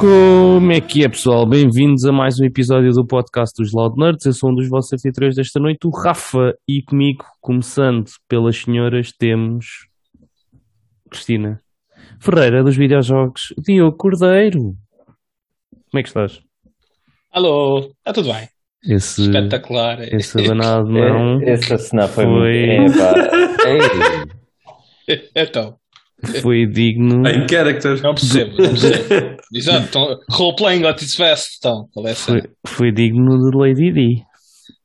Como é que é, pessoal? Bem-vindos a mais um episódio do podcast dos Loud Nerds. Eu sou um dos vossos anfitriões desta noite, o Rafa, e comigo, começando pelas senhoras, temos Cristina Ferreira dos videojogos, Diogo Cordeiro. Como é que estás? Alô, está tudo bem? Esse, Espetacular. esse danado não É, essa cena foi, Foi- muito. Ei, Então, foi digno. Em character. não percebo, não percebo. Exato, então, role-playing at its best, então, qual é a Foi, foi digno de Lady D.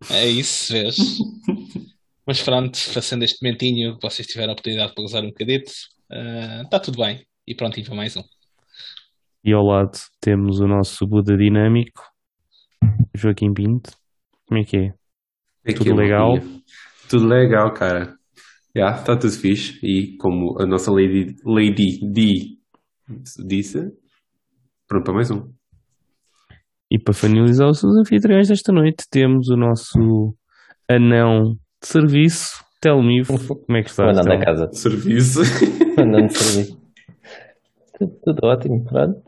É isso, vês? Mas pronto, fazendo este momentinho que vocês tiveram a oportunidade para gozar um bocadito, está tudo bem. E pronto, para mais um. E ao lado temos o nosso Buda dinâmico, Joaquim Pinto. Como é que é? Aqui, Tudo legal? maltinha. Tudo legal, cara. Já, está tudo fixe. E como a nossa Lady, Lady D disse, pronto para mais um. E para finalizar os anfitriões desta noite, temos o nosso anão de serviço, Telmivo. Como é que está? Andando a casa. Serviço. Andando de serviço. Tudo, tudo ótimo. Pronto.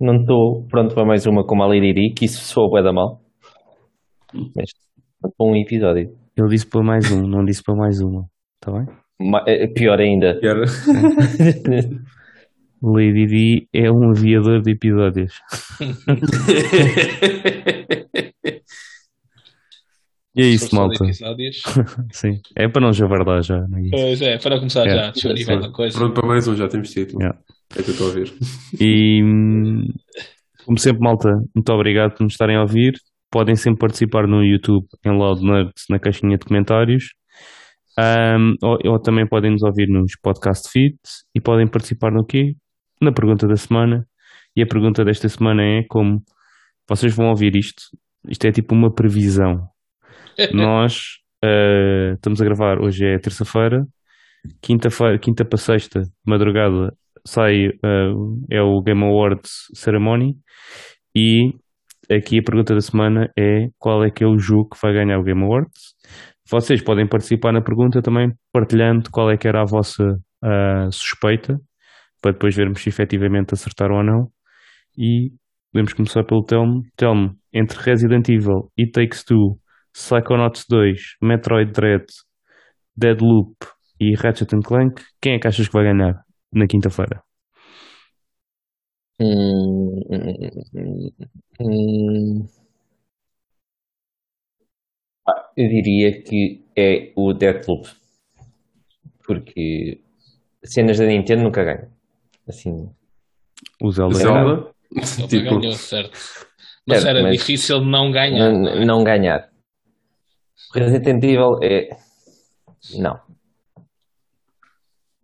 Não estou pronto para mais uma como a Lady Di, que isso soa bué da mal. Mas bom episódio. Ele disse para mais um, não disse para mais uma. Está bem? Ma- é Pior ainda. Era- Lady D é um aviador de episódios. E é isso, malta. Sim. É para não javardar já. não é isso? Pois é, para começar É. já, a coisa. Pronto para mais um, já temos título. Yeah. É que eu estou a ver. E como sempre, malta, muito obrigado por nos estarem a ouvir. Podem sempre participar no YouTube em Loud Nerds na caixinha de comentários. Ahm, ou, ou também podem nos ouvir nos podcast feeds e podem participar no quê? Na pergunta da semana. E a pergunta desta semana é como vocês vão ouvir isto. Isto é tipo uma previsão. Nós eh, estamos a gravar, hoje é terça-feira, quinta-feira, quinta para sexta, madrugada, sai eh, é o Game Awards Ceremony e aqui a pergunta da semana é qual é que é o jogo que vai ganhar o Game Awards. Vocês podem participar na pergunta também partilhando qual é que era a vossa ah, suspeita para depois vermos se efetivamente acertaram ou não. E podemos começar pelo Telmo. Telmo, entre Resident Evil, It Takes Two, Psychonauts 2, Metroid Dread, Deadloop e Ratchet Clank, quem é que achas que vai ganhar na quinta-feira? Hum, hum, hum. Ah, Eu diria que é o Deathloop. Porque cenas da Nintendo nunca ganham. Assim, O Zelda. Zelda. Ele tipo, ganhou, certo. Mas Certo, era mas- difícil não ganhar. não é? não, ganhar. Resident Evil é. Não.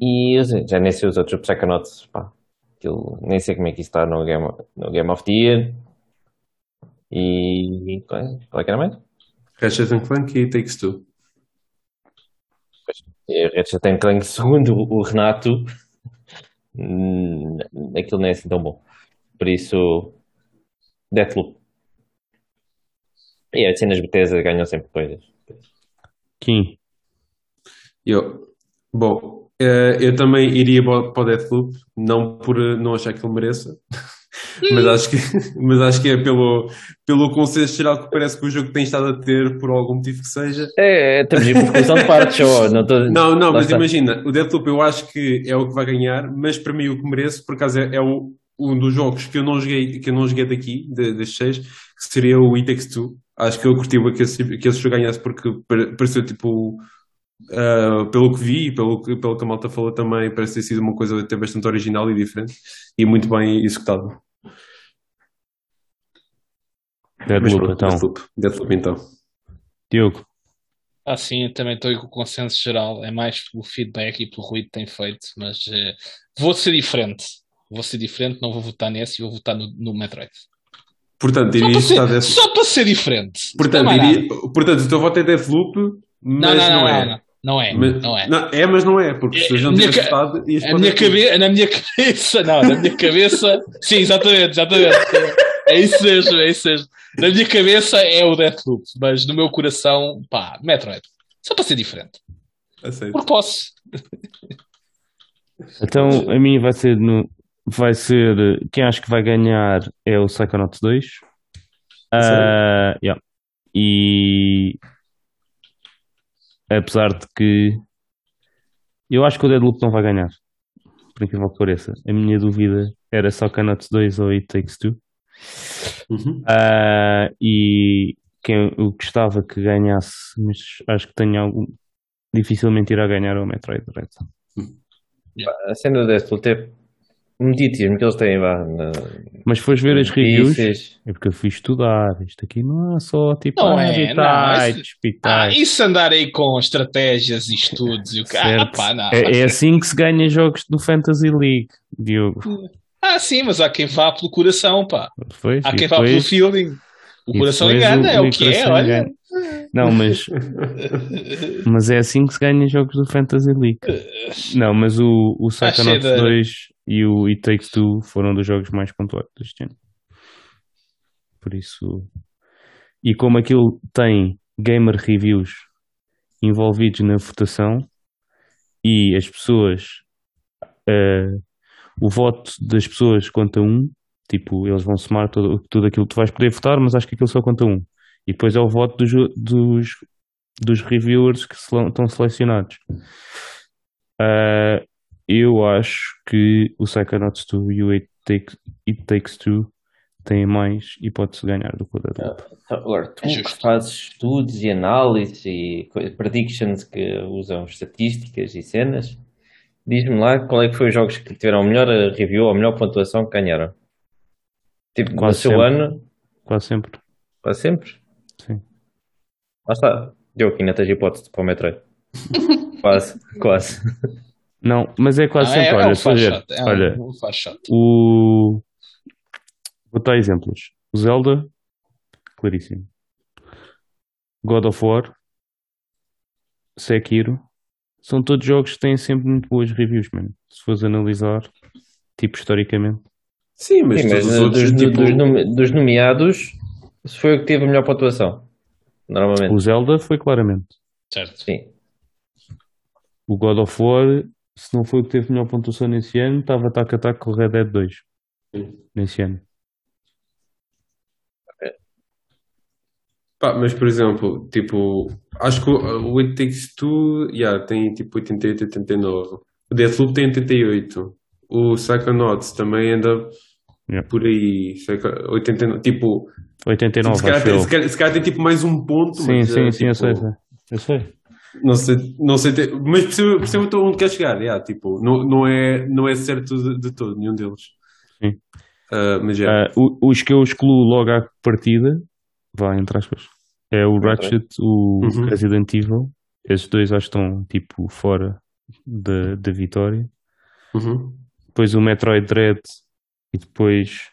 E eu sei, já nem sei os outros Psychonauts, pá. Aquilo, nem sei como é que isso está no Game, no Game of the Year. E. Qual é, que era mais? Ratchet and Clank e Takes Two. Ratchet and Clank, segundo o Renato, hum, aquilo não é assim tão bom. Por isso, Deathloop. E as cenas Bethesda ganham sempre coisas. Kim. Eu, bom, eh, eu também iria para o Deathloop, não por eh, não achar que ele mereça, mas acho que, mas acho que é pelo, pelo consenso geral que parece que o jogo tem estado a ter, por algum motivo que seja. É, é estamos em conclusão de partes, só. Não, tô, Não, não, Lá mas está. imagina, o Deathloop eu acho que é o que vai ganhar, mas para mim o que mereço, por acaso é, é o, um dos jogos que eu não joguei, que eu não joguei daqui, de- destes seis, que seria o It Takes Two. Acho que eu curti que esse, que esse jogo ganhasse porque pare- pareceu tipo, ah, pelo que vi e pelo que, pelo que a malta falou também, parece ter sido uma coisa até bastante original e diferente e muito bem executado. Mas Deadloop, pronto, então. Deathloop, Deathloop então. Diogo. Ah, sim, eu também estou com o consenso geral. É mais pelo feedback e pelo ruído que tem feito, mas eh, vou ser diferente. Vou ser diferente, não vou votar nesse e vou votar no, no Metroid. Portanto, Só iria para, estar ser, desse. só para ser diferente. Portanto, Não é iria, portanto, o teu voto é Deathloop, Não, mas não, não, é. não, não. É, Mas- não é. Não, é, mas não é, porque se É, eu não minha tivesse ca- votado, ias A minha Deathloop. cabe... Na minha cabeça, não, na minha cabeça, sim, exatamente, exatamente. É isso mesmo, é isso mesmo. Na minha cabeça é o Deathloop, mas no meu coração, pá, Metroid. Só para ser diferente. Aceito. Porque posso. Então a minha vai ser no vai ser. Quem acho que vai ganhar é o Psychonauts 2. Ah, yeah. E apesar de que eu acho que o Deadloop não vai ganhar, por incrível que pareça. A minha dúvida era Psychonauts 2 ou It Takes Two. Uhum. Ah, e quem eu gostava que ganhasse, mas acho que tenho algum. Dificilmente irá ganhar o Metroid Dread. A cena do Deathloop é o meditismo que eles têm lá. Na... Mas fores ver as reviews, é porque eu fui estudar. Isto aqui não é só tipo, Não ah, é, não, esse- Ah, bitites. isso andar aí com estratégias e estudos e o que. Ah, pá, não. É, é assim que se ganha jogos do Fantasy League, Diogo. Ah, sim, mas há quem vá pelo coração, pá. Depois, Há quem vá pelo feeling. O coração engana, é o que é, olha. Não, mas, mas é assim que se ganha jogos do Fantasy League. Não, mas o, o Psychonauts cheio de- 2 e o It Takes Two foram dos jogos mais pontuados deste ano. Por isso. E como aquilo tem gamer reviews envolvidos na votação e as pessoas. eh, o voto das pessoas conta um, tipo, eles vão somar todo, tudo aquilo que tu vais poder votar, mas acho que aquilo só conta um. E depois é o voto dos, dos, dos reviewers que estão selecionados. Ah, eu acho que o Psychonauts 2 e o It Takes, It Takes Two têm mais hipótese de ganhar do que o Deadloop. Agora, tu É que fazes estudos e análises e predictions que usam estatísticas e cenas, diz-me lá qual é que foi os jogos que tiveram a melhor review ou a melhor pontuação que ganharam. Tipo, no Quase seu sempre. ano, Quase sempre. para sempre. Sim. Lá está. Diogo, ainda tens hipótese para o Metroid. quase, quase. Não, mas é quase Ah, é, sempre. é olha, um se faz shot. É olha, um, um o. Vou dar exemplos. O Zelda, claríssimo. God of War, Sekiro, são todos jogos que têm sempre muito boas reviews, mano. Se fores analisar, tipo, historicamente. Sim, mas Sim, mas os eh, outros, dos, tipo, dos dos nomeados, se foi o que teve a melhor pontuação. Normalmente. O Zelda foi claramente. Certo. Sim. O God of War, se não foi o que teve melhor pontuação nesse ano, estava tac a tac com o Red Dead 2. Sim. Nesse ano. Pá, mas por exemplo, tipo, acho que o, It Takes Two, yeah, tem tipo 88, 89. O Deathloop tem 88. O Psychonauts também anda Yeah. por aí. Psycho- 89. Tipo, 89, se, calhar tem, eu. se, calhar, se calhar tem tipo mais um ponto. Sim, mas, sim, eh, sim, eu tipo, sei, sei. Eu sei. Não sei, não sei ter- mas percebo, percebo onde quer chegar. Yeah, tipo, não, não, é, não é certo de, de todo, nenhum deles. Sim. Ah, mas é. O- os que eu excluo logo à partida, vá, entre aspas, é o. Ratchet, o Uhum. Resident Evil. Esses dois acho que estão tipo fora da da vitória. Uhum. Depois o Metroid Dread e depois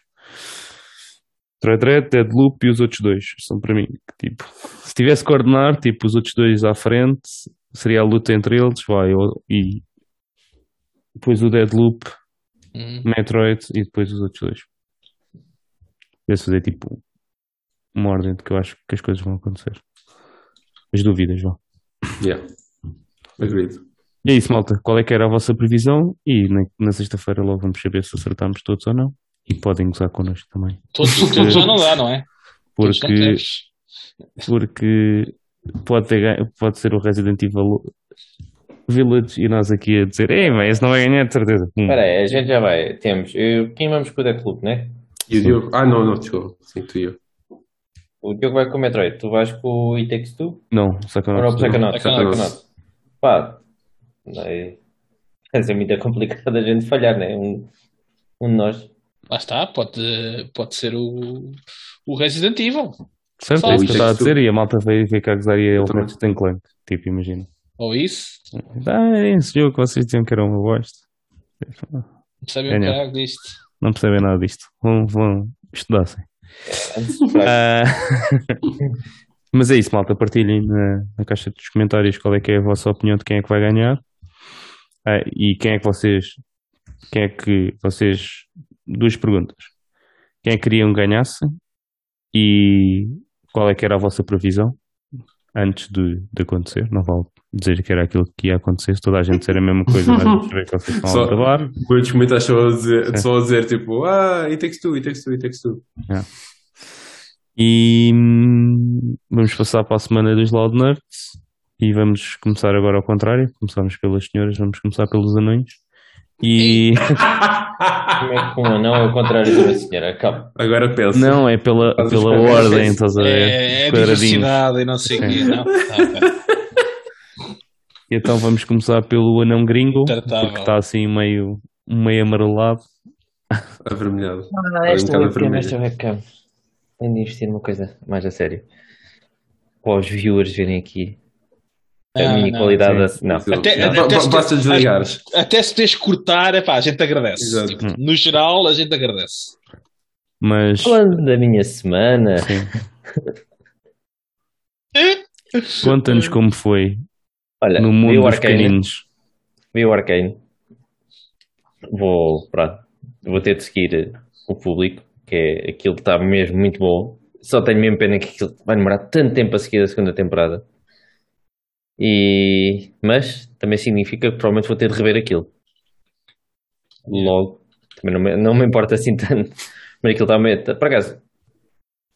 Metroid Dread, Deadloop e os outros dois. São para mim, que, tipo, se tivesse que coordenar, tipo, os outros dois à frente, seria a luta entre eles, vai, eu- e depois o Deadloop, Hum. Metroid e depois os outros dois. Deve fazer tipo uma ordem de que eu acho que as coisas vão acontecer. As dúvidas, vão. Yeah. Agreed. E é isso, malta. Qual é que era a vossa previsão? E na, na sexta-feira logo vamos saber se acertamos todos ou não. E podem gozar connosco também. Todos, todos já não dá, não é? Porque, porque pode, ter, pode ser o Resident Evil Village e nós aqui a dizer, ei, mas esse não vai ganhar de certeza. Hum. Espera aí, a gente já vai. Temos. eu- quem vamos com o Deathloop, né? E o Diogo. Ah, não, não, desculpa. Sim, tu e eu. O Diogo vai com o Metroid. Tu vais com o It Takes Two? Não, Ou não, sacanagem. Psychonauts? Psychonauts. Psychonauts. Pá. não é- ser muito complicado a gente falhar, né? Um, um de nós. Lá está, pode, pode ser o, o Resident Evil. Certo, é isso que eu estava a dizer. E a malta veio ver cá gozar e o também. Ratchet Clank. Tipo, imagina. Ou isso. Ah, é esse jogo que vocês diziam que era uma bosta. Não sabem É, caralho disto. Não percebem nada disto. Vão, vão falar. Ah, Mas é isso, malta. Partilhem na, na caixa dos comentários qual é que é a vossa opinião de quem é que vai ganhar. Ah, e quem é que vocês. Quem é que vocês. Duas perguntas. Quem é que queriam que ganhasse? E qual é que era a vossa previsão? antes de, de acontecer. Não vale dizer que era aquilo que ia acontecer, se toda a gente disser a mesma coisa, mas vamos ver que vocês estão Só- a gravar. Muitos comentários só a dizer, Sim. só a dizer tipo, ah, it takes two, it takes two, it takes two. E hum, vamos passar para a semana dos Loud Nerds e vamos começar agora ao contrário. Começamos pelas senhoras, vamos começar pelos anões. E Como é que um anão é o contrário de uma senhora? Calma. Agora pensa. não, é pela, Faz pela ordem, estás a ver? É, é diversidade e não sei o quê, não? Tá. E Então vamos começar pelo anão gringo, Tratável. porque está assim meio, meio amarelado. Avermelhado. Ah, um esta bocado webcam, esta webcam. Tenho de investir numa coisa mais a sério. Para os viewers verem aqui a Não, minha não. qualidade. sim. Não. Até- até se- Basta desligares. Até se tens que cortar, epá, a gente agradece. Exato. Tipo, no geral, a gente agradece. Mas Falando da minha semana, conta-nos como foi olha, no vi mundo o dos Arcane. pequeninos. Vi o Arcane. Vou, pronto, vou ter de seguir o público, que é aquilo que está mesmo muito bom. Só tenho mesmo pena que aquilo vai demorar tanto tempo a seguir a segunda temporada. E... Mas também significa que provavelmente vou ter de rever aquilo. Logo, também não me, não me importa assim tanto. Mas aquilo está meio. Por acaso,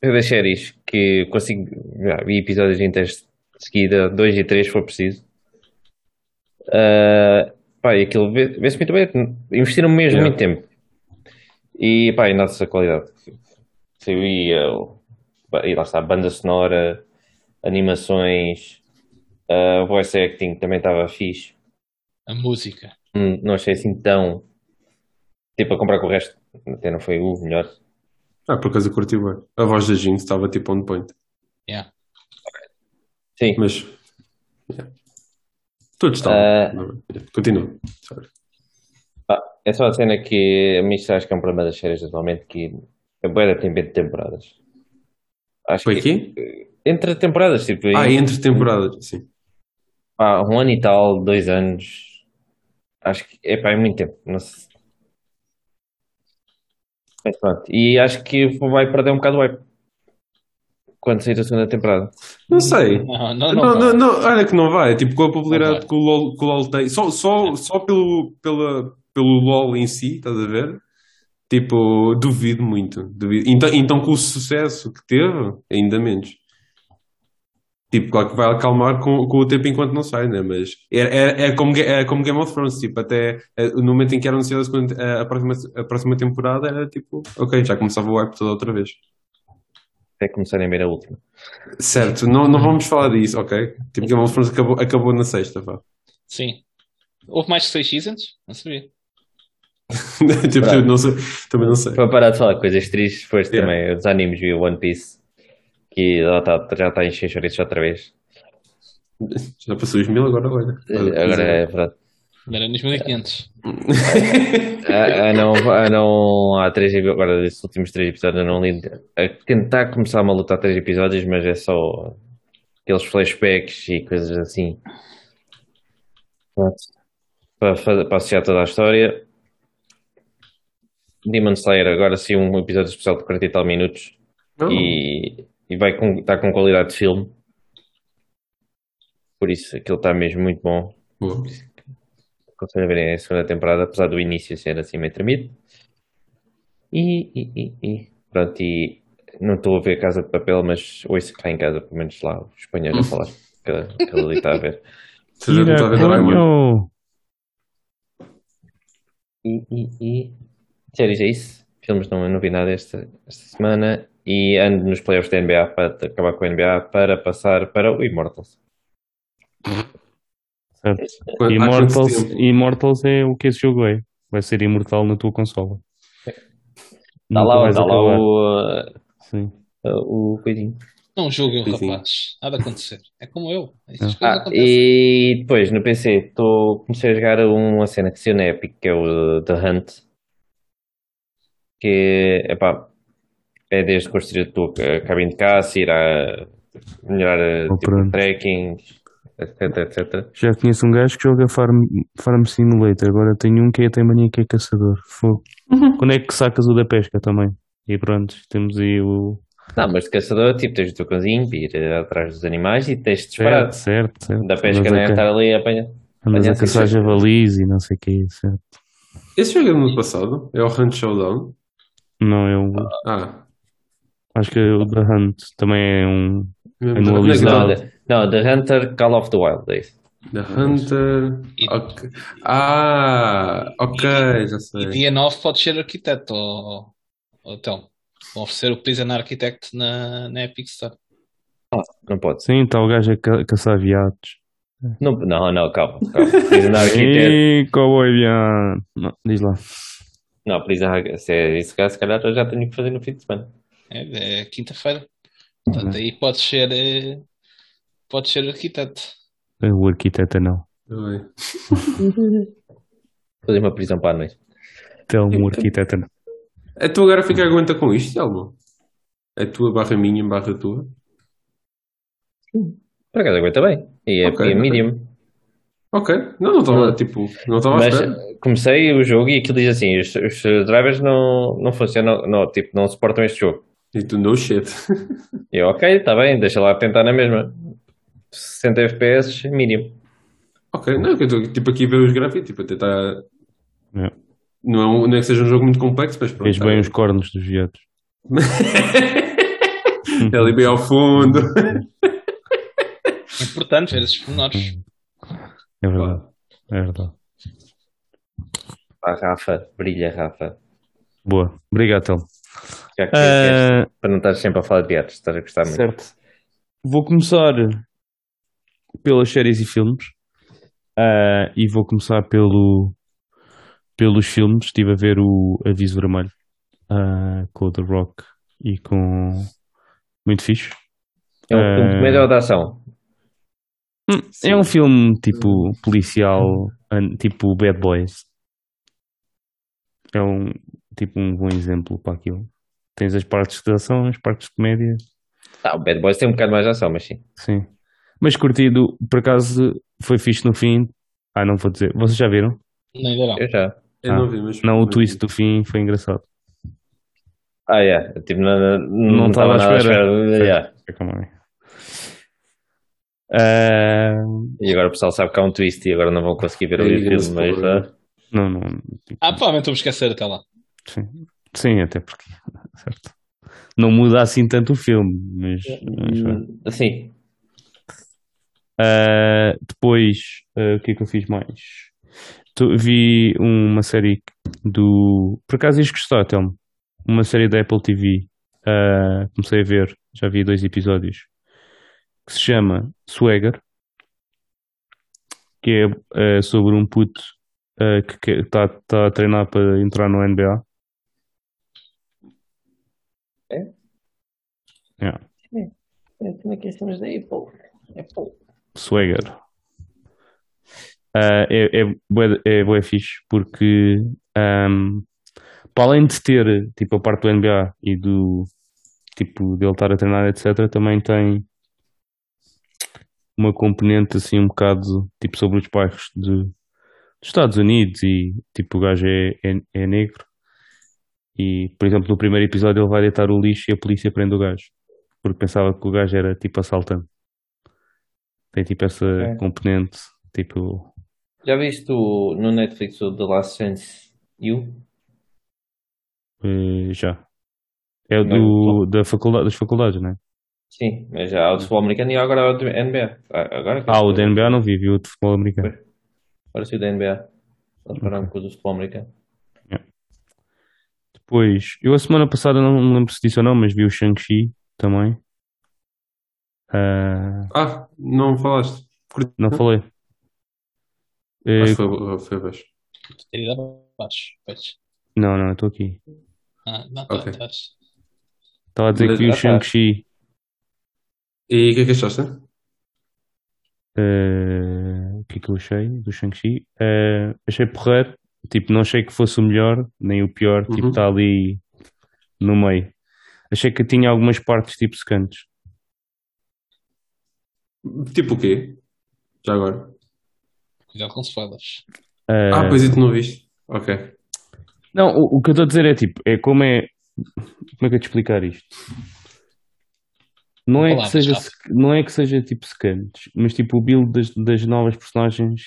eu das séries que consigo. Já vi episódios inteiros de seguida, dois e três se for preciso. Ah, pá, aquilo vê- vê-se muito bem. Investiram mesmo Yeah. muito tempo. E pá, e nota-se a qualidade. Saiu e, ah, e lá está, banda sonora, animações, ah, voice acting também estava fixe. A música. Hum, Não achei assim tão. Tipo, a comprar com o resto, até não foi o melhor. Ah, por acaso eu curti bem. A voz da Jinx estava tipo on point. Yeah. Sim, Mas. yeah. Todos estavam. Ah. Não, yeah. Continua. Sorry. é só a cena que a mim acho que é um problema das séries atualmente que a boeda tem 20 temporadas. Acho Foi que aqui? entre temporadas, tipo, Ah, entre temporadas, sim. Pá, um ano e tal, dois anos. Acho que é pá, é muito tempo. Não sei. Mas pronto. E acho que vai perder um bocado o hype quando sair a segunda temporada. Não sei. Não, não, Não, não. não, não, olha que não vai. Tipo, com a popularidade que o LOL, que o LOL tem, só, só, só pelo, pela, pelo LOL em si, estás a ver? Tipo, duvido muito. Duvido. Então, então, com o sucesso que teve, ainda menos. Tipo, claro que vai acalmar com, com o tempo enquanto não sai, né? Mas é, é, é, como, é como Game of Thrones, tipo, até eh, no momento em que era anunciada a, segunda- a, próxima, a próxima temporada, era tipo, ok, já começava o hype toda outra vez. Até começarem a ver a última. Certo, não, não vamos falar disso, ok? Tipo, Game of Thrones acabou, acabou na sexta, vá. Sim. Houve mais de seis seasons? Não sabia. tipo, não sei, também não sei. Para parar de falar de coisas tristes, foste Yeah. também os animes vi o One Piece, que já está já tá a encher chouriços outra vez. Já passou os mil, agora olha. Agora é verdade. Era nos 1500. Ah, ah, não, ah, não há três agora desses últimos três episódios eu não li. A tentar começar-me a lutar três episódios, mas é só aqueles flashbacks e coisas assim. Pronto. Para, fa- para associar toda a história. Demon Slayer agora sim um episódio especial de 40 e tal minutos Não. e, e vai com, está com qualidade de filme. Por isso aquilo está mesmo muito bom. Boa. Aconselho a verem a segunda temporada, apesar do início ser assim meio tremido. E, e, e, e pronto, e não estou a ver Casa de Papel, mas ouço cá em casa, pelo menos lá, os espanhóis a falar. Cada, cada ali está a ver. Você já não está a ver também, mano. Coño! E, e, e séries é isso. Filmes não, não vi nada esta, esta semana. E ando nos playoffs da NBA para acabar com a NBA para passar para o Immortals. Certo. Há quanto Immortals? Immortals é o que esse jogo é. Vai ser imortal na tua consola. Está Nunca lá, vais está lá o, uh, Sim. uh, o coisinho. Não julguem rapaz. Há de acontecer. É como eu. Ah. Ah, e depois no PC tô, comecei a jogar uma cena que saiu na Epic, que é o The Hunt. Que epá, é desde construir a tua ca- cabine de caça, ir a melhorar Oh, tipo, tracking, etc, etc. Já conheço um gajo que joga Farm, Farm Simulator. Agora tenho um que é tem mania que é caçador. Fogo. Quando é que sacas o da pesca também? E pronto, temos aí o, Não, mas de caçador, tipo, tens o teu cãozinho para ir eh, atrás dos animais e tens de disparar. Certo, certo, certo. Da pesca não é estar ali a apanhar. Andas a caçar javalis e não sei o que, certo. Esse jogo é do ano passado? É o Hunt Showdown? Não, eu Ah. Acho que o The Hunt também é um. Não, Anualizado. Não, the, não, The Hunter Call of the Wild, é isso. The Hunter. E- Ok. Ah, ok, já E sei. dia 9 pode ser arquiteto, ou, ou então, vão oferecer o Prison Architect na, na Epic Store. Não pode. Sim, está o gajo a ca- caçar viados. Não, não, não, calma. calma. Prison Architect. Cowboy viado. Não, diz lá. Não, Prison Architect. Se é isso, se calhar eu já tenho que fazer no fim de semana. É, é quinta-feira. Portanto, aí pode ser, eh, pode ser arquiteto. O arquiteto não. Tá bem. Fazer uma prisão para a noite. Então, o arquiteto não. É tu agora fica aguenta com isto, Elmo? É tua barra minha, barra tua? Por acaso aguenta bem. E é, Ok, e é ok. medium. Ok. Não, não estava, tipo, não estava Mas comecei o jogo e aquilo diz assim: os, os drivers não, não funcionam, não, tipo, não suportam este jogo. E tu, no shit. E eu, ok, está bem, deixa lá tentar na mesma. 60 FPS, medium. Ok, não, que eu estou tipo aqui a ver os gráficos, tipo, a tentar. É. Não é, um, não é que seja um jogo muito complexo, mas pronto. Fez tá bem bem. os cornos dos viados. É ali bem ao fundo. Importante ver esses pormenores. É verdade. É verdade. Ah, Rafa, brilha, Rafa. Boa. Obrigado, Telmo. Já que Ah, para não estar sempre a falar de viados, estás a gostar muito. certo. Vou começar pelas séries e filmes. Ah, e vou começar pelo, pelos filmes. Estive a ver o Aviso Vermelho ah, com o The Rock e com. Muito fixe. É um filme de comédia ou de ação? Hum, É um filme tipo policial, tipo Bad Boys. É um tipo um bom exemplo para aquilo. Tens as partes de ação, as partes de comédia, Ah, o Bad Boys tem um bocado mais de ação, mas sim. sim. Mas curtido, por acaso foi fixe no fim. Ah, não vou dizer. Vocês já viram? Não, ainda não. Eu já. Eu Ah. não vi, mas. Não, o twist do fim foi engraçado. Ah, é. Tipo, não, não, Não estava à nada espera. Yeah. Ah, E agora o pessoal sabe que há um twist e agora não vão conseguir ver É, o filme, mas ah, não, não. Ah, provavelmente vou esquecer até lá. Sim. Sim, até porque. Certo. Não muda assim tanto o filme, mas. assim, Uh, depois, uh, o que é que eu fiz mais? Tu- vi uma série do. Por acaso ias gostar, Telmo. Uma série da Apple TV. Uh, comecei a ver, já vi dois episódios. Que se chama Swagger. Que é sobre um puto que está tá a treinar para entrar no NBA. É? Yeah. como é que estamos da Apple? Apple. Swagger. Ah, é, é, bué- é bué fixe porque ahm, para além de ter tipo a parte do NBA e do tipo dele estar a treinar, etc., também tem uma componente assim um bocado tipo sobre os bairros de, dos Estados Unidos e tipo o gajo é, é, é negro e por exemplo no primeiro episódio ele vai deitar o lixo e a polícia prende o gajo porque pensava que o gajo era tipo assaltante. Tem tipo essa Ok. componente, tipo. Já viste o- no Netflix o The Last Chance You? eh, já. É o Não, do, da faculdade, das faculdades, né? Sim, mas já há o de futebol americano e agora há o de NBA. Ah, Agora que- Ah, o da NBA não vi, vi o de futebol americano. Agora sim o da NBA. Pararam com o do futebol americano. Depois, eu a semana passada não me lembro se disse ou não, mas vi o Shang-Chi também. Ah, Ah, não falaste. Não falei. Eh, Acho que foi, foi abaixo. Ter ido abaixo. Pois. não, não, eu estou aqui. Ah, não, tá, Ok. estás. Estava a dizer Mas- que o ah, tá. Shang-Chi. E o que é que achaste? eh, o que é que eu achei do Shang-Chi? Eh, achei porreiro. Tipo, não achei que fosse o melhor, nem o pior. Tipo, Uhum. está ali no meio. Achei que tinha algumas partes tipo secantes. Tipo o quê? Já agora. Cuidado com spoilers. Eh, Ah, pois e tu não viste? Ok. Não, o, o que eu estou a dizer é tipo, é como é. Como é que eu te explicar isto? Não é, que Palavras, seja, não é que seja tipo scans, mas tipo o build das, das novas personagens,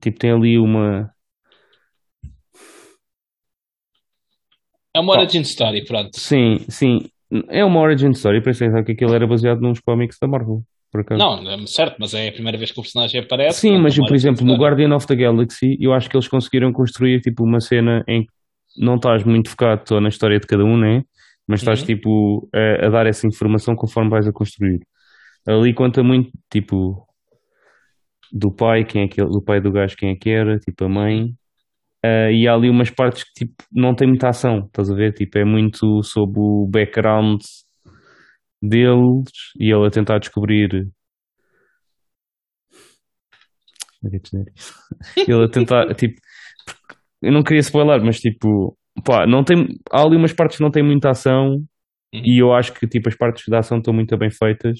tipo, tem ali uma. É uma origin story, pronto. Sim, sim. É uma origin story, para pensar que aquilo era baseado nos cómics da Marvel. Não, é certo, mas é a primeira vez que o personagem aparece. Sim, mas é por exemplo, no. Guardian of the Galaxy, eu acho que eles conseguiram construir tipo uma cena em que não estás muito focado só na história de cada um, né? Mas estás Uhum. tipo a, a dar essa informação conforme vais a construir. Ali conta muito tipo do pai, quem é que do pai do gajo, quem é que era, tipo a mãe. Ah, e há ali umas partes que tipo não tem muita ação, estás a ver? Tipo, é muito sobre o background deles e ele a tentar descobrir é é? Ele a tentar, tipo, eu não queria spoiler, mas tipo, pá, não tem, há ali umas partes que não têm muita ação Uhum. e eu acho que tipo as partes da ação estão muito bem feitas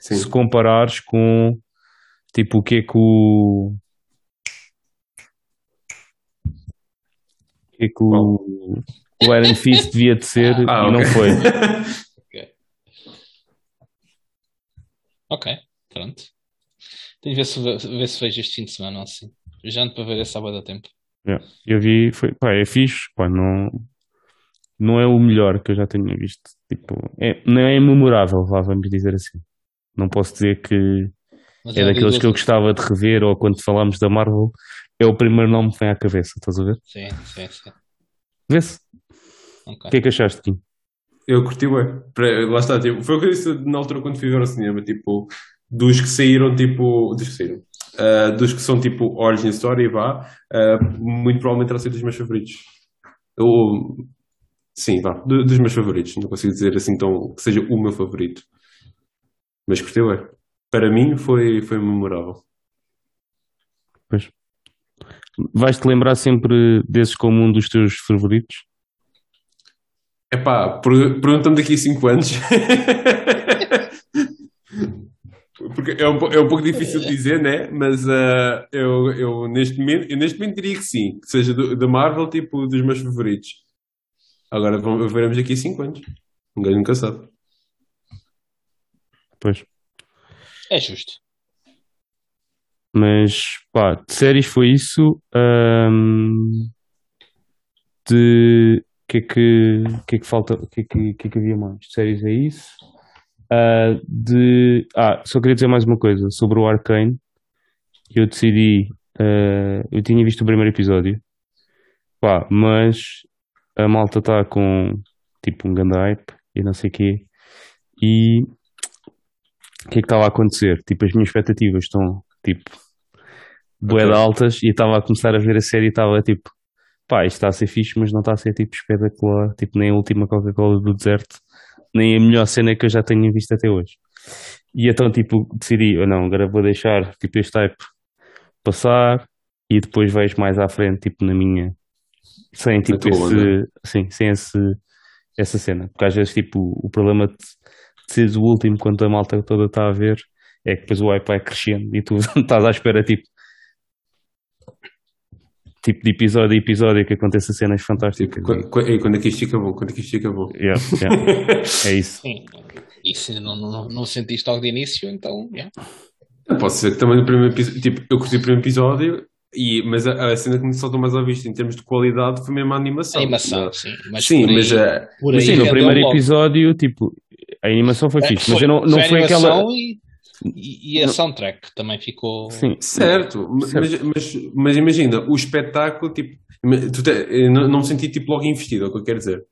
Sim. se comparares com tipo o que é que o que é que o, o Iron Fist devia de ser Ah, e não ok. foi. Ok, pronto. Tenho de ver se, ver se vejo este fim de semana ou assim. Já ando para ver esse sábado a tempo. Yeah. Eu vi, foi, pá, é fixe, pá, não, não é o melhor que eu já tenho visto. Tipo, é, não é memorável, vá, vamos dizer assim. Não posso dizer que Mas é ali daqueles que eu gostava de rever ou quando falámos da Marvel, é o primeiro nome que vem à cabeça, estás a ver? Sim, sim, sim. Vê-se. Ok. O que é que achaste, Kim? Eu curti, ué. Lá está, tipo, foi o que eu disse na altura quando fui ver ao cinema, tipo, dos que saíram, tipo, dos que saíram, ah, dos que são, tipo, origin story, vá, ah, muito provavelmente terá sido dos meus favoritos. Ou, sim, vá, do- dos meus favoritos. Não consigo dizer assim tão, que seja o meu favorito. Mas curti, ué. Para mim foi, foi memorável. Pois. Vais-te lembrar sempre desses como um dos teus favoritos? Epá, per- pergunta-me daqui a 5 anos. Porque é um, é um pouco difícil de dizer, né? Mas ah, eu, eu, neste momento, eu neste momento diria que sim, que seja do- da Marvel, tipo, dos meus favoritos. Agora vamos, veremos daqui a 5 anos. Um gajo nunca sabe. Pois. É justo. Mas pá, de séries foi isso. ahm, de que é que, que é que falta? O que é que, que é que havia mais? De séries é isso. Ah, de, ah, só queria dizer mais uma coisa sobre o Arcane. Eu decidi. ah, eu tinha visto o primeiro episódio. Pá, mas a malta está com tipo um grande hype e não sei o quê. E o que é que estava a acontecer? Tipo, as minhas expectativas estão tipo bué de Ok. altas e estava a começar a ver a série e estava tipo, pá, isto está a ser fixe, mas não está a ser tipo espetacular, tipo nem a última Coca-Cola do deserto, nem a melhor cena que eu já tenho visto até hoje. E então tipo, decidi, ou não, agora vou deixar tipo este hype passar e depois vejo mais à frente, tipo na minha, sem tipo tua esse, onda. sim, sem esse, essa cena, porque às vezes tipo o problema de, de seres o último quando a malta toda está a ver é que depois o hype vai crescendo e tu estás à espera tipo tipo de episódio a episódio que aconteça cenas fantásticas. Tipo, qu- qu- ei, quando é que isto fica bom? Quando é que isto fica bom? Yeah, yeah, é isso. Sim. E se não, não, não sentiste logo de início, então. yeah. Pode ser que também no primeiro episódio, tipo, eu curti o primeiro episódio, e, mas a, a cena que me saltou mais à vista em termos de qualidade foi mesmo a animação. A animação, Não- sim. Mas Sim, por aí- mas por Mas sim, no primeiro episódio, tipo, a animação foi É, fixe, foi- mas eu não, não a foi aquela. E, e, e a soundtrack também ficou. Sim, Certo, Certo. Mas, mas, mas imagina, o espetáculo, tipo, tu te- não, não me senti tipo, logo investido, é o que eu quero dizer.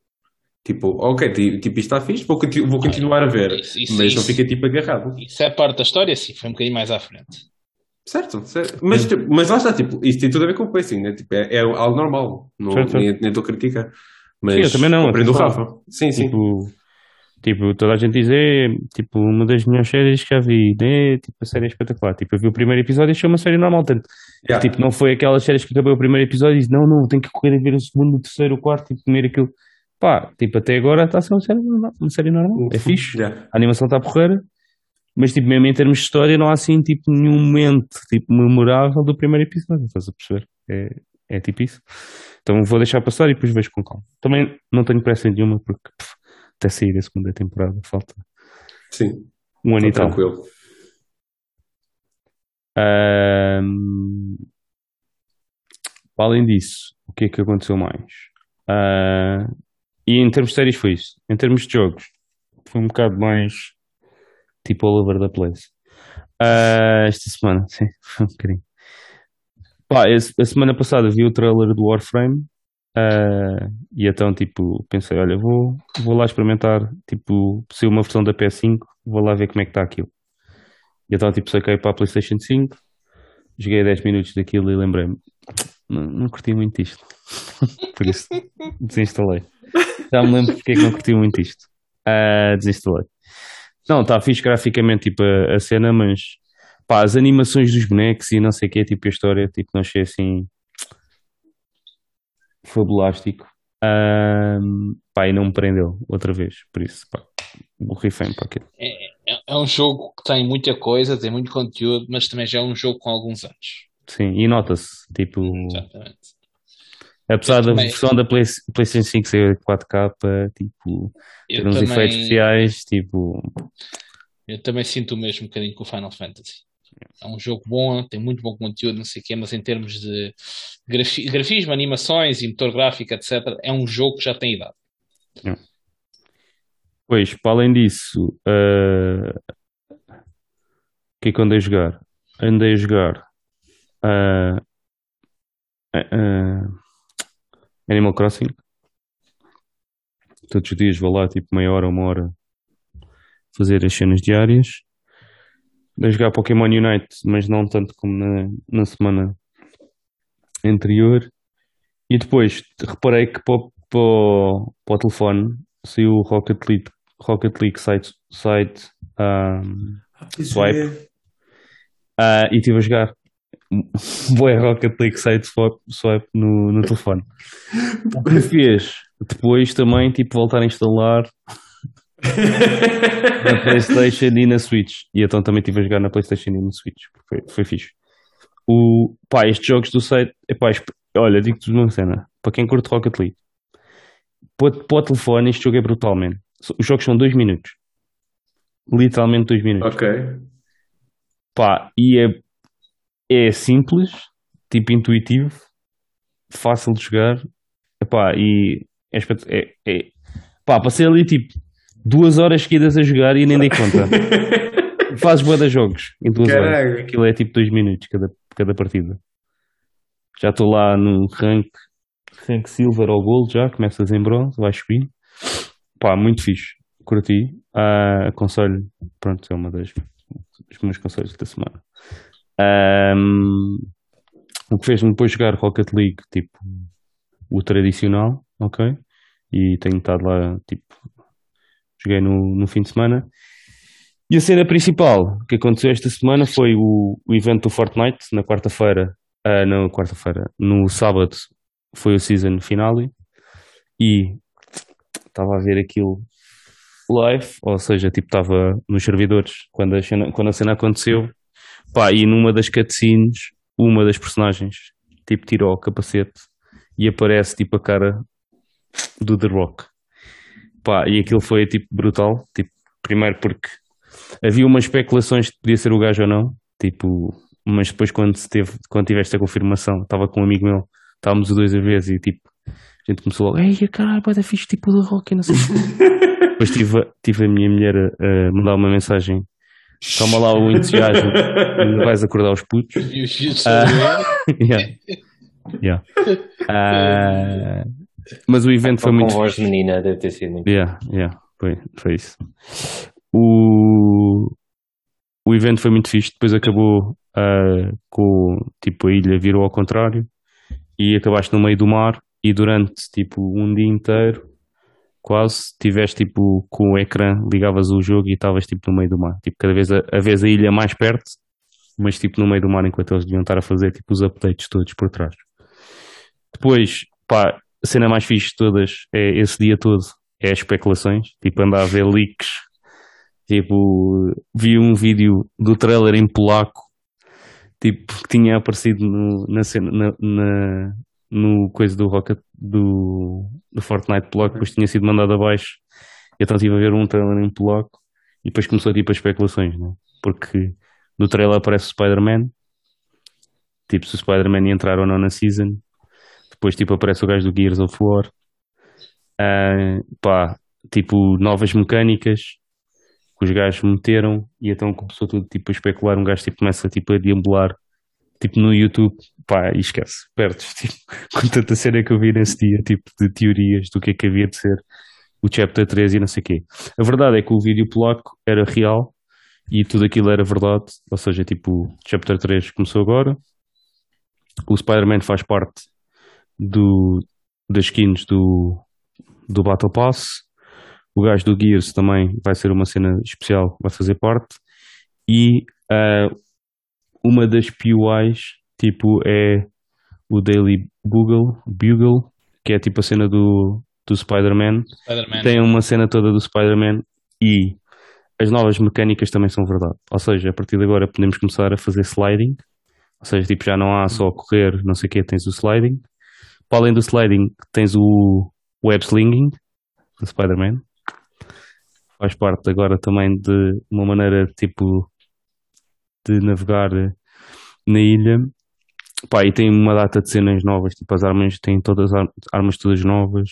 Tipo, ok, ti- tipo, isto está fixe, vou, vou continuar a ver, Isso- isso- mas não isso. fica tipo agarrado. Isso é parte da história, sim, foi um bocadinho mais à frente. Certo, certo. Mas, tipo, mas lá está, tipo, isto tem tudo a ver com o pacing, né? Tipo, é, é algo normal, não, Certo, certo. nem estou a criticar. Mas Sim, eu também não, compreendo o. Rafa. Sim, sim. Tipo, tipo, toda a gente diz, é, tipo, uma das melhores séries que já vi, né? Tipo, a série é espetacular. Tipo, eu vi o primeiro episódio e achei uma série normal, tanto Yeah. Tipo, não foi aquelas séries que acabei o primeiro episódio e disse, não, não, tenho que correr a ver o segundo, o terceiro, o quarto, tipo, primeiro aquilo. Pá, tipo, até agora está a ser uma série normal, uma série normal. É fixe, Yeah. a animação está porreira, mas, tipo, mesmo em termos de história, não há assim, tipo, nenhum momento, tipo, memorável do primeiro episódio, estás a perceber? É, é tipo isso. Então vou deixar passar e depois vejo com calma. Também não tenho pressa nenhuma, porque pff, até sair a segunda temporada falta, Sim. Um ano e tal. tranquilo. Além disso, o que é que aconteceu mais? Ah, e em termos de séries foi isso. Em termos de jogos, foi um bocado mais tipo all over the place. Ah, esta semana, sim, foi um bocadinho. Pá, esse- a semana passada vi o trailer do Warframe ah, e então tipo pensei, olha, vou, vou lá experimentar, tipo, se uma versão da PS5, vou lá ver como é que está aquilo. E então tipo saquei para a PlayStation 5, joguei 10 minutos daquilo e lembrei-me, não, não curti muito isto. Por isso desinstalei. Já me lembro porque é que não curti muito isto. Ah, desinstalei. Não, está fixe graficamente tipo a, a cena, mas pá, as animações dos bonecos e não sei o que, tipo a história, tipo, não achei assim fabulástico. Ahm, pá, e não me prendeu outra vez, por isso, pá, borrifei-me para aquilo. É, é um jogo que tem muita coisa, tem muito conteúdo, mas também já é um jogo com alguns anos. Sim, e nota-se, tipo, Exatamente. apesar Eu da também- versão da Play, PlayStation 5 ser 4K, tipo, ter Eu uns também, efeitos especiais, tipo, eu também sinto o mesmo bocadinho com o Final Fantasy. É um jogo bom, tem muito bom conteúdo, não sei o quê, mas em termos de grafi- grafismo, animações e motor gráfico, etc., é um jogo que já tem idade. Pois, para além disso, ah, o que é que andei a jogar? Andei a jogar ah, ah, Animal Crossing. Todos os dias vou lá, tipo meia hora, uma hora, fazer as cenas diárias. A jogar Pokémon Unite, mas não tanto como na, na semana anterior. E depois reparei que para, o- para, para o telefone saiu o Rocket League, Rocket League site, site ahm, Swipe. ah, e estive a jogar Boa Rocket League site swipe, swipe no, no telefone. O que me fez depois também tipo, voltar a instalar na PlayStation e na Switch. E então também estive a jogar na PlayStation e na Switch. Foi, foi fixe. O, pá, estes jogos do site, epá, olha, digo-te uma cena, para quem curte Rocket League, para, para o telefone, este jogo é brutal, man. Os jogos são 2 minutos. Literalmente 2 minutos. Ok. Pá, e é, é simples, tipo intuitivo, fácil de jogar, epá, e é, é, é pá, passei ali tipo duas horas seguidas a jogar e nem dei conta. Fazes boa de jogos em duas horas. Aquilo é tipo dois minutos cada, cada partida. Já estou lá no rank, rank silver ou gold já, começas em bronze, vais subir. Pá, muito fixe. Curti. Ah, aconselho, pronto, é uma das dos meus conselhos da semana. Ahm, o que fez-me depois jogar Rocket League, tipo, o tradicional, ok? E tenho estado lá, tipo, joguei no, no fim de semana. E a cena principal que aconteceu esta semana foi o, o evento do Fortnite, na quarta-feira, ah, não, quarta-feira, no sábado foi o season finale e estava a ver aquilo live, ou seja, tipo, estava nos servidores quando a cena, quando a cena aconteceu, pá, e numa das cutscenes, uma das personagens, tipo, tirou o capacete e aparece, tipo, a cara do The Rock. Pá, e aquilo foi, tipo, brutal, tipo, primeiro porque havia umas especulações de podia ser o gajo ou não, tipo, mas depois quando se teve, quando tiveste a confirmação, estava com um amigo meu, estávamos os dois a ver e tipo, a gente começou logo, ei, caralho, pode fixe, tipo o The Rock, não sei o quê." Depois tive, tive a minha mulher a, a mandar uma mensagem, toma lá o entusiasmo, vais acordar os putos. E os são Yeah. Yeah. Ah, mas o evento foi Com muito voz fixe. de menina, deve ter sido muito. Yeah, yeah, foi, foi isso. O, o evento foi muito fixe, depois acabou ah, com tipo a ilha virou ao contrário e acabaste no meio do mar e durante tipo um dia inteiro quase tiveste tipo com o ecrã, ligavas o jogo e estavas tipo no meio do mar, tipo cada vez a, a vez a ilha mais perto, mas tipo no meio do mar enquanto eles deviam estar a fazer tipo os updates todos por trás. Depois, pá, a cena mais fixe de todas é esse dia todo, é as especulações, tipo andar a ver leaks, tipo, vi um vídeo do trailer em polaco, tipo, que tinha aparecido no, na cena, na, na- no coisa do Rocket, do, do Fortnite polaco, depois tinha sido mandado abaixo, então estive a ver um trailer em polaco, E depois começou tipo as especulações, né? Porque no trailer aparece o Spider-Man, tipo se o Spider-Man ia entrar ou não na season. Depois tipo aparece o gajo do Gears of War. Ah, pá, tipo novas mecânicas que os gajos meteram e então começou tudo tipo a especular. Um gajo tipo começa tipo a deambular tipo no YouTube, pá, e esquece, perdes tipo, com tanta cena que eu vi nesse dia, tipo de teorias do que é que havia de ser o chapter 3 e não sei o quê. A verdade é que o vídeo polaco era real e tudo aquilo era verdade, ou seja, tipo, o chapter 3 começou agora. O Spider-Man faz parte do, das skins do, do Battle Pass. O gajo do Gears também vai ser uma cena especial, vai fazer parte. E uh, uma das POIs, tipo, é o Daily Bugle, Bugle, que é tipo a cena do, do Spider-Man. Spider-Man. Tem uma cena toda do Spider-Man e as novas mecânicas também são verdade. Ou seja, a partir de agora podemos começar a fazer sliding. Ou seja, tipo, já não há só correr, não sei o que, tens o sliding. Para além do sliding, tens o web slinging do Spider-Man. Faz parte agora também de uma maneira tipo de navegar na ilha. Pá, e tem uma data de cenas novas, tipo as armas têm todas as armas todas novas,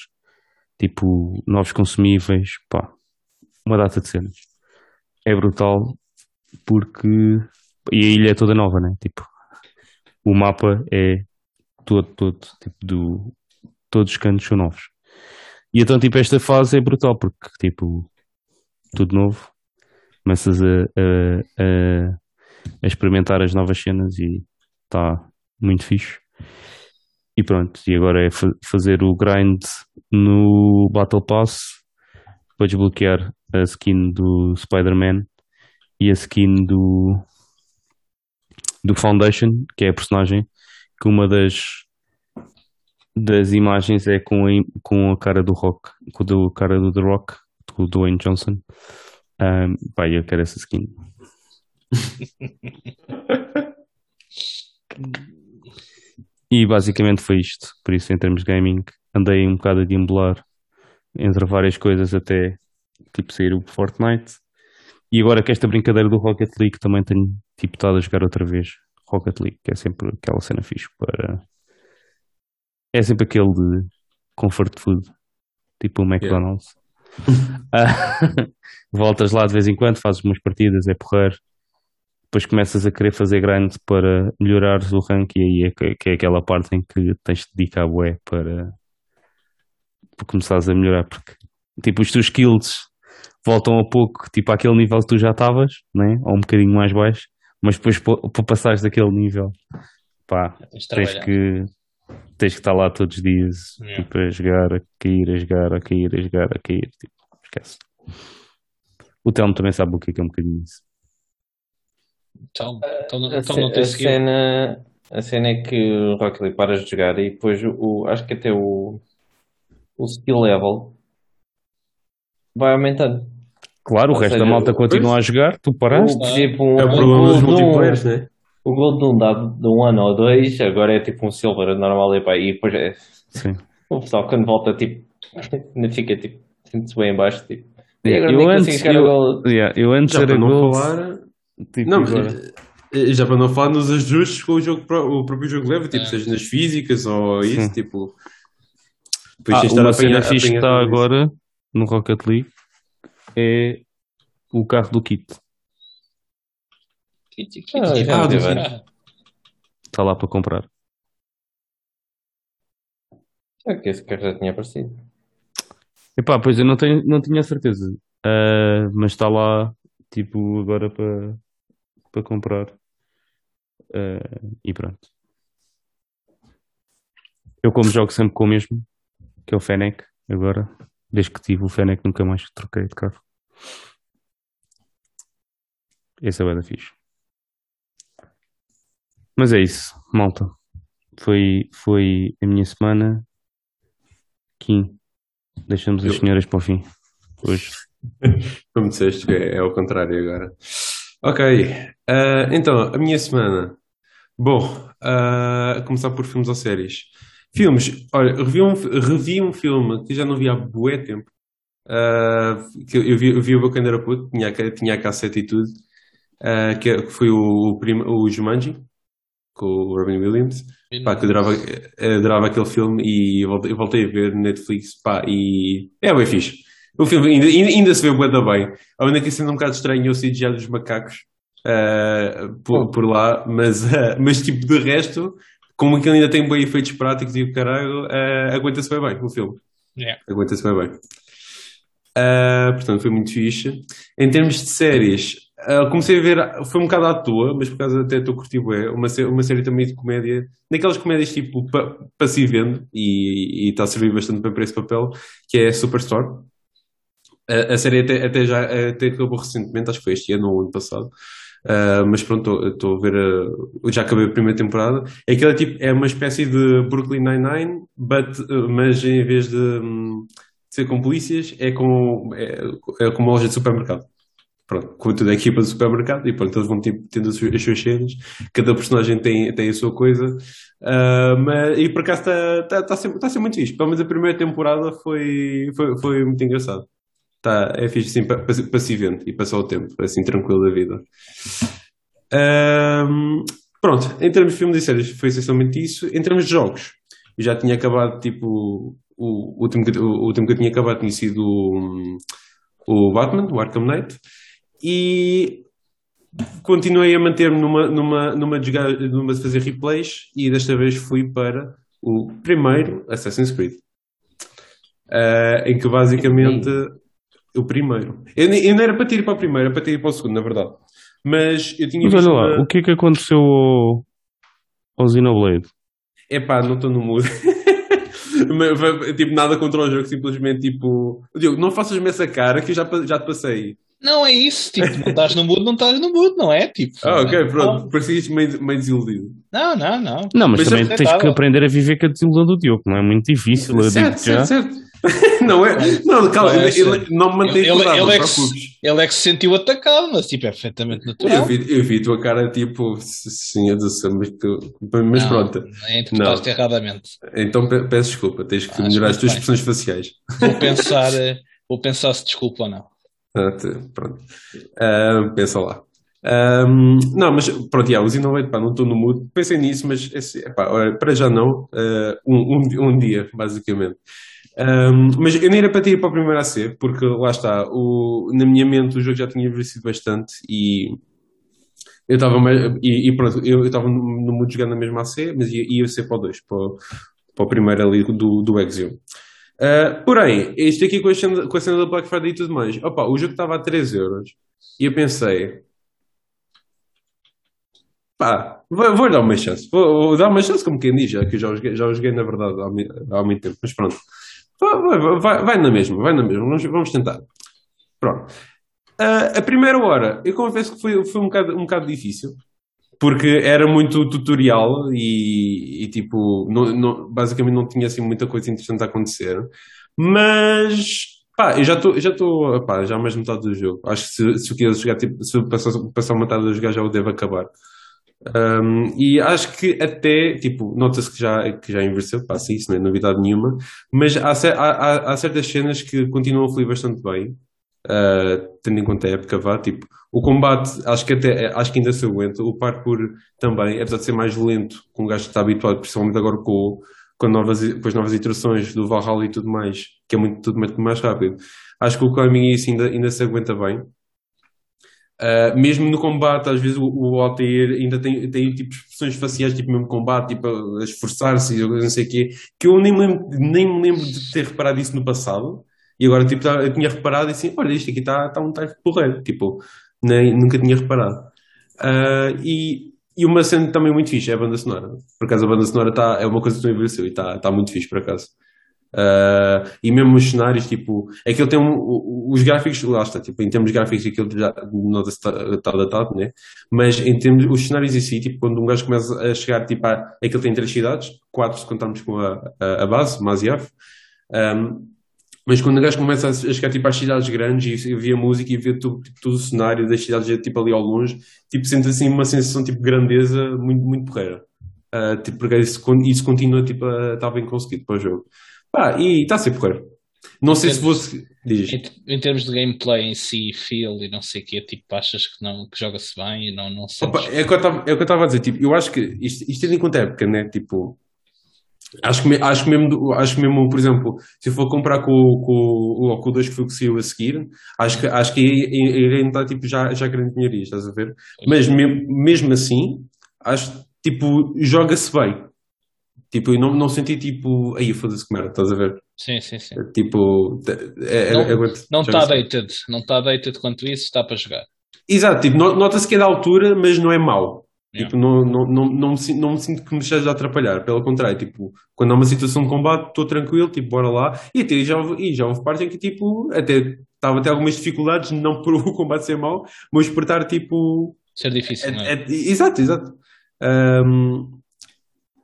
tipo novos consumíveis, pá, uma data de cenas. É brutal porque e a ilha é toda nova, né? Tipo, o mapa é todo, todo, tipo, do, todos os cantos são novos. E então, tipo, esta fase é brutal porque, tipo, tudo novo, começas a, a, a, a experimentar as novas cenas e está muito fixe. E pronto, e agora é fa fazer o grind no Battle Pass para desbloquear a skin do Spider-Man e a skin do do Foundation, que é a personagem que uma das das imagens é com a, com a cara do Rock, com a cara do The Rock, do Dwayne Johnson. Um, pá, eu quero essa skin. e basicamente foi isto. Por isso, em termos de gaming, andei um bocado a deambular entre várias coisas até tipo sair o Fortnite. E agora que esta brincadeira do Rocket League também tenho tipo estado a jogar outra vez. Rocket League, que é sempre aquela cena fixe para. É sempre aquele de comfort food, tipo o McDonald's. Yeah. Voltas lá de vez em quando, fazes umas partidas, é porrer. Depois começas a querer fazer grande para melhorar o rank e aí é que, é aquela parte em que tens de dedicar bué para, para começares a melhorar, porque tipo os teus skills voltam a pouco, tipo àquele nível que tu já estavas, né? ou um bocadinho mais baixo, mas depois para passares daquele nível, pá, Tens que tens que estar lá todos os dias, Yeah. tipo, a jogar, a cair, a jogar, a cair, a jogar, a cair, tipo, esquece. O Telmo também sabe o que é que é um bocadinho isso. Então, então, A, então não a skill. cena, a cena é que o Rocket League paras de jogar e depois o, acho que até o, o skill level vai aumentando. Claro, o Ou resto da seja, malta continua a jogar, tu paraste. O, tipo, um, É o problema dos multiplayers, né? o gol de um dado de um ano ou dois, agora é tipo um silver normal e, pá, e depois é, Sim. o pessoal quando volta tipo ainda fica tipo sente-se bem em baixo tipo e agora Eu antes, eu, yeah, eu antes Já era para não falar. tipo, Não, agora. eh, já para não falar nos ajustes que o, jogo, o próprio jogo leva, tipo, É. seja nas físicas ou isso, Sim. tipo. Depois Ah, tens de estar uma a cena fixe está agora no Rocket League é o carro do Kit. Kit, kit, Ah, kit. já Ah, antes. Ah, Está lá para comprar. Será que esse carro já tinha aparecido Epá, pois eu não, tenho, não tinha certeza. Ah, mas está lá, tipo, agora para para comprar. Ah, e pronto. Eu como jogo sempre com o mesmo, que é o Fennec, agora. Desde que tive o Fennec nunca mais troquei de carro. Esse é o da fixe. Mas é isso, malta. Foi, foi a minha semana. Kim, deixamos as senhoras para o fim. Hoje. Como disseste, é, é ao contrário agora. Ok, ah, então, a minha semana. Bom, a começar por filmes ou séries. Filmes, olha, revi um, revi um filme que já não vi há bué tempo. Uh, que eu vi, eu vi o quando era puto, tinha, tinha a cassete e tudo, uh, que, que foi o, o, prim, o Jumanji, com o Robin Williams. Pá, que eu adorava, adorava aquele filme e eu voltei, voltei a ver no Netflix, pá, e é bem fixe. O filme ainda, ainda, ainda se vê da bem. A única cena um bocado estranha é o CGI dos macacos uh, por, por lá, mas, uh, mas tipo, de resto, como aquilo ainda tem bem efeitos práticos e o caralho, uh, aguenta-se bem bem o filme. Yeah. Aguenta-se bem bem. Uh, portanto, foi muito fixe. Em termos de séries, uh, comecei a ver, foi um bocado à toa, mas por causa até estou curtindo é uma, uma série também de comédia, daquelas comédias tipo pa, para se ir vendo e está a servir bastante bem para esse papel, que é Superstore. A, a série até, até já até acabou recentemente, acho que foi este ano ou ano passado. Uh, mas pronto, estou- a ver, uh, já acabei a primeira temporada. É aquela tipo, é uma espécie de Brooklyn Nine-Nine, uh, mas em vez de, de ser com polícias, é com, é, é com uma loja de supermercado. Pronto, com toda a equipa de supermercado e pronto, eles vão tendo as suas, as suas cenas, cada personagem tem, tem a sua coisa, Uh, mas, e por acaso está tá, tá ser, tá ser muito fixe. Pelo menos a primeira temporada foi, foi, foi muito engraçado. Tá, é fixe assim para pa, se e passar o tempo, assim tranquilo da vida. Um, pronto, em termos de filmes e séries foi essencialmente isso. Em termos de jogos, eu já tinha acabado, tipo, o, último, que, o último que eu tinha acabado tinha sido o, o Batman, o Arkham Knight, e continuei a manter-me numa, numa, numa, de jogar- numa de fazer replays e desta vez fui para o primeiro Assassin's Creed. Ah, em que basicamente o primeiro. Eu, eu não era para ido para o primeiro, era para ido para o segundo, na verdade. Mas eu tinha Mas olha lá, uma- o que é que aconteceu ao, ao Xenoblade? Epá, não estou no mood. Tipo, nada contra o jogo, simplesmente tipo. Diogo, não faças-me essa cara que eu já, já te passei. Não é isso, tipo, não estás no mood, não estás no mood, não é? Tipo, Ah, ok, não, pronto. Parecias meio, meio desiludido. Não, não, não. Não, mas, Mas também é tens que aprender a viver com a desilusão do Diogo, não é muito difícil, certo, já. certo, certo. não é? Não, calma, Não é ele, assim. não me mantém Ele, acordado, ele não é que ele é que se sentiu atacado, mas tipo, é perfeitamente Eu natural. vi, eu vi tua cara tipo, sim, do céu, mas, Não, pronto. Interpretaste erradamente. Então pe- peço desculpa, tens que Ah, melhorar as tuas bem. expressões faciais. Vou pensar, eh, vou pensar se desculpa ou não. Pronto. Ah, pensa lá. Ahm, não, mas pronto, yeah, os Innovate, pá, não estou no mood. Pensei nisso, mas epá, para já não. Ah, um, um, um dia, basicamente. Ahm, mas eu nem era para ido para o primeiro AC, porque lá está, o, na minha mente o jogo já tinha envelhecido bastante e eu estava e, e pronto, eu estava no de jogar na mesma AC, mas ia, ia ser para o 2, para, para o primeiro ali do, do Exio. Uh, porém, isto aqui com a, cena, com a cena da Black Friday e tudo mais, opa, o jogo estava a 3 euros e eu pensei, pá, vou, vou dar uma chance, vou, vou dar uma chance como quem diz, já que eu já o joguei, já joguei na verdade há, há muito tempo, mas pronto, vai, vai, vai, na mesma, vai na mesma, vamos, vamos tentar. Pronto. Uh, a primeira hora, eu confesso que foi, foi um, bocado, um bocado difícil, porque era muito tutorial e, e, tipo, não, não- basicamente não tinha assim muita coisa interessante a acontecer. Mas, pá, eu já estou, já estou, pá, já mais metade do jogo. Acho que se, se eu quiser jogar, tipo, se eu passar, passar metade do jogo já o devo acabar. Um, e acho que até, tipo, nota-se que já, que já envelheceu, sim, isso não é novidade nenhuma, mas há, há, há, certas cenas que continuam a fluir bastante bem, uh, tendo em conta a época vá, tipo, o combate acho que até, acho que ainda se aguenta, o parkour também, apesar de ser mais lento, com o gajo que está habituado, principalmente agora com, com, novas, com as novas iterações do Valhalla e tudo mais, que é muito, tudo muito mais rápido, acho que o climbing isso ainda, ainda se aguenta bem. Uh, mesmo no combate, às vezes o, o Altair ainda tem, tem tipo expressões faciais, tipo mesmo combate, tipo a esforçar-se não sei o quê, que eu nem me lembro, nem me lembro de ter reparado isso no passado. E agora, tipo, tá- eu tinha reparado e assim, olha, isto aqui está tá um type porreiro. Tipo, nem, nunca tinha reparado. Ah, e, e uma cena também muito fixe é a banda sonora. Por acaso a banda sonora tá, é uma coisa que não envelheceu e está tá muito fixe, por acaso. Ah, e mesmo os cenários, tipo, aquilo tem um, os gráficos, lá está, tipo, em termos de gráficos aquilo já está tá datado, né? Mas em termos, os cenários em si, tipo, quando um gajo começa a chegar, tipo, a, aquilo tem três cidades, quatro se contarmos com a, a, a base, Masyaf, um, mas quando o gajo começa a chegar tipo, às cidades grandes e via música e tudo, tipo, todo o cenário das cidades tipo, ali ao longe, tipo, sente assim uma sensação tipo, de grandeza muito, muito porreira. Ah, tipo, porque isso, isso continua tipo, a estar bem conseguido para o jogo. Pá, e está a ser porreiro. Não sei se fosse. Diz. Em, em termos de gameplay em si, feel e não sei o quê, tipo, achas que, não, que joga-se bem e não, não Opa, sentes... é o que eu estava é a dizer, tipo, eu acho que isto, isto tendo em conta a época, né? Tipo, acho que, acho que mesmo, acho que mesmo, por exemplo, se eu for comprar com, o- com, com o 2 que foi o que saiu a seguir, acho que, acho que irei entrar tipo, já, já querendo dinheiro, estás a ver? Mas me- mesmo assim, acho que tipo, joga-se bem. Tipo, eu não, não senti tipo, aí foda-se que merda, estás a ver? Sim, sim, sim. Tipo, é, é, Não- é- Não está dated, não está dated quanto isso, está para jogar. Exato, tipo, no- nota-se que é da altura, mas não é mau. Yeah. Tipo, não, não, não, não, me, não me sinto que me esteja a atrapalhar. Pelo contrário, tipo, quando há uma situação de combate, estou tranquilo, tipo, bora lá. E até já, houve- e já houve parte em que, tipo, até estava a ter algumas dificuldades, não por o combate ser mau, mas por estar, tipo. Ser difícil, não é? é- é- exato, exato. Ahm,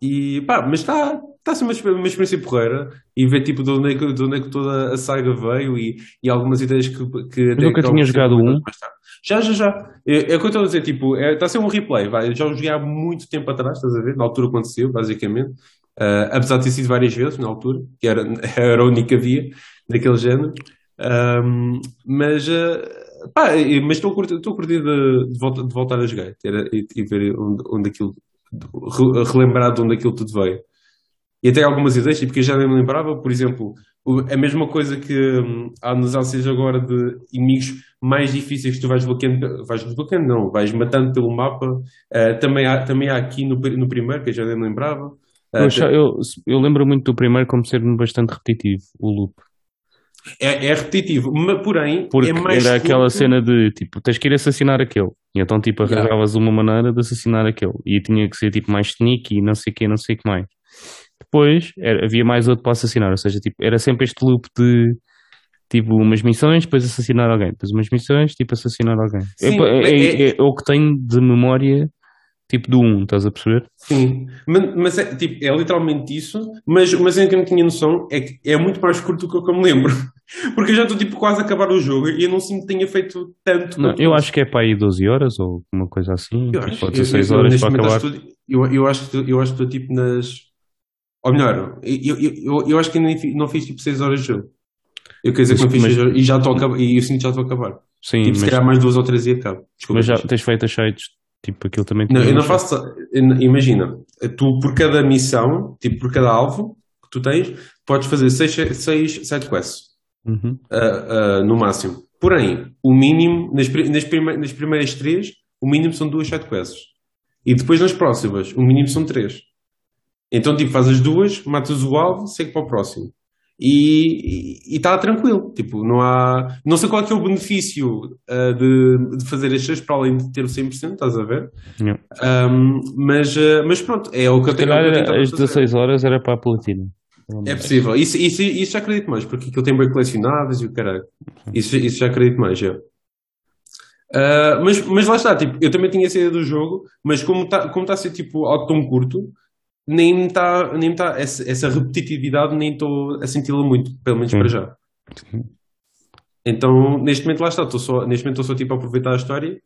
e pá, mas está está a ser uma, uma experiência porreira e ver tipo de onde é que, de onde é que toda a saga veio e, e algumas ideias que, que nunca acabam tinha por ser jogado um? tarde. Já, já, já. É, é o que eu estou a dizer, tipo, é, está a ser um replay, vai. Já o joguei há muito tempo atrás, estás a ver? Na altura aconteceu, basicamente. Ah, apesar de ter sido várias vezes na altura, que era, era a única via daquele género. Ahm, mas, ah, pá, mas estou a curtir, estou a curtir de, de, volta- de voltar a jogar e, e ver onde, onde aquilo, relembrar de onde aquilo tudo veio. E até algumas ideias, tipo, que eu já nem me lembrava, por exemplo, a mesma coisa que hum, há nos ACs agora de inimigos mais difíceis que tu vais desbloqueando, vais desbloqueando, não, vais matando pelo mapa, ah, também, há, também há aqui no, no primeiro, que eu já nem me lembrava. Ah, Eu, eu, eu lembro muito do primeiro como ser bastante repetitivo, o loop. É, é repetitivo, mas porém Porque é mais era aquela cena de tipo, tens que ir assassinar aquele. E então tipo Yeah. arranjavas uma maneira de assassinar aquele. E tinha que ser tipo mais sneaky e não sei o que, não sei o que mais. Depois era- havia mais outro para assassinar, ou seja, tipo, era sempre este loop de tipo umas missões, depois assassinar alguém, depois umas missões, tipo assassinar alguém. Sim, é, é- é- é o que tenho de memória tipo do 1, estás a perceber? Sim, mas, mas é, tipo, é literalmente isso, mas, mas em que eu não tinha noção é que é muito mais curto do que eu me lembro. Porque eu já estou tipo quase a acabar o jogo e eu não sinto que tenha feito tanto. Não, eu ache que é para aí 12 horas ou uma coisa assim, Eu tipo, acho, pode eu, ser 6 eu- horas para acabar. acho que estou- eu, eu acho que eu acho que estou tipo nas. Ou melhor, eu, eu, eu, acho que ainda não fiz tipo 6 horas de jogo. Eu quero dizer que não fiz Mas- 6 horas e já estou a acabar, e eu sinto que já estou a acabar. Sim, Tipo, se mas, calhar mais duas ou três e acabo. Desculpa. mas já tens feito as sites, tipo aquilo também Não, eu não faço. Imagina, tu por cada missão, tipo por cada alvo que tu tens, podes fazer 6 seis side quests. Uhum. ah, ah, no máximo. Porém, o mínimo, nas, nas, prime- nas primeiras três, o mínimo são duas side quests. E depois nas próximas, o mínimo são três. Então, tipo, faz as duas, matas o alvo, segue para o próximo. E está tranquilo. Tipo, não há. Não sei qual é, é o benefício ah, de, de fazer as seis para além de ter o 100%, estás a ver? Ahm, mas, ah, mas pronto, é o que eu tenho é as fazer. 16 horas era para a platina. É possível. Isso, isso, isso já acredito mais, porque aquilo tem bem colecionadas e o caralho. Isso, isso já acredito mais, já. Ah, mas, mas lá está, tipo, eu também tinha essa ideia do jogo, mas como está como tá a ser tipo algo tão curto, nem está nem me tá essa, essa repetitividade, nem estou a senti-la muito, pelo menos para já. Então, neste momento lá está, estou só, neste momento estou só tipo a aproveitar a história,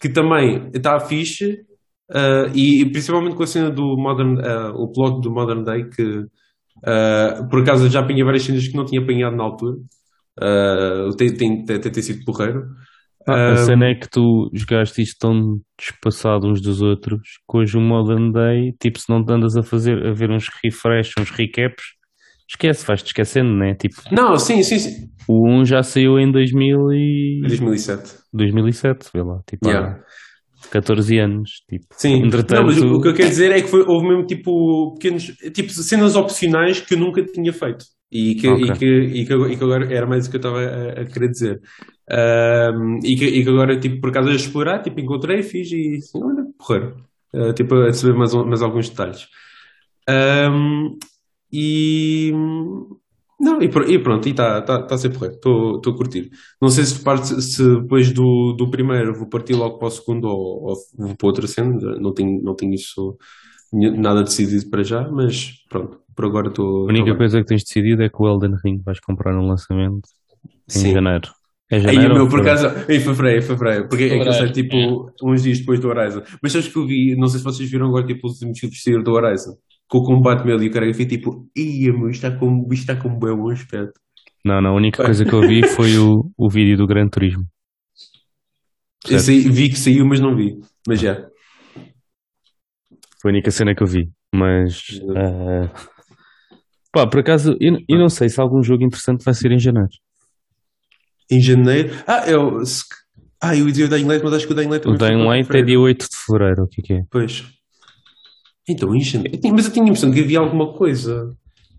que também está fixe, ah, e, e principalmente com a cena do Modern, ah, o plot do Modern Day, que ah, por acaso já apanhei várias cenas que não tinha apanhado na altura, tem, tem, tem, tem sido porreiro. Ah, a Ah, cena é que tu jogaste isto tão despassado uns dos outros, que hoje o Modern Day, tipo, se não te andas a fazer, a ver uns refresh, uns recaps, esquece, vais-te esquecendo, né? Tipo, Não, sim, sim, sim. o 1 já saiu em 2000 e... 2007. 2007, vê lá, tipo, Yeah. há 14 anos, tipo, Sim, entretanto... não, mas o, o que eu quero dizer é que foi, houve mesmo tipo pequenos, tipo cenas opcionais que eu nunca tinha feito e que, Ok. e que, e que, agora- e que agora era mais o que eu estava a, a querer dizer. Ahm, e, que, e que agora, tipo, por acaso a explorar, tipo, encontrei, fiz e assim, olha, porreiro. Ah, tipo, a saber mais, um- mais alguns detalhes. Ahm, e. Não, e, e pronto, e está tá, tá a ser porreiro, estou a curtir. Não sei se, parte, se depois do, do primeiro vou partir logo para o segundo ou, ou vou para outra cena, não tenho, não tenho isso nada decidido para já, mas pronto, por agora estou. A única coisa que tens decidido é que o Elden Ring vais comprar no lançamento em Sim. janeiro. É Aí janeiro? o meu, por acaso, em fevereiro, fevereiro, porque é que eu sei, tipo, uns dias depois do Horizon. Mas sabes que eu vi, não sei se vocês viram agora, tipo, os últimos filmes de sair do Horizon, com o combate meu e o cara, eu fiquei tipo, ia, meu, isto está com, isto está com um bom aspecto. Não, não, a única coisa que eu vi foi o, o vídeo do Gran Turismo. Esse aí, vi que saiu, mas não vi. Mas já. Foi a única cena que eu vi. Mas. ah, pá, por acaso, eu, eu não sei se algum jogo interessante vai ser em janeiro. Em janeiro. Ah, eu. se- Ah, eu ia dizer o Dying Light, mas acho que o Dying Light O Dying Light é dia 8 de fevereiro, o que é que é? Pois. Então, em janeiro. Eu tinha- Mas eu tinha a impressão que havia alguma coisa.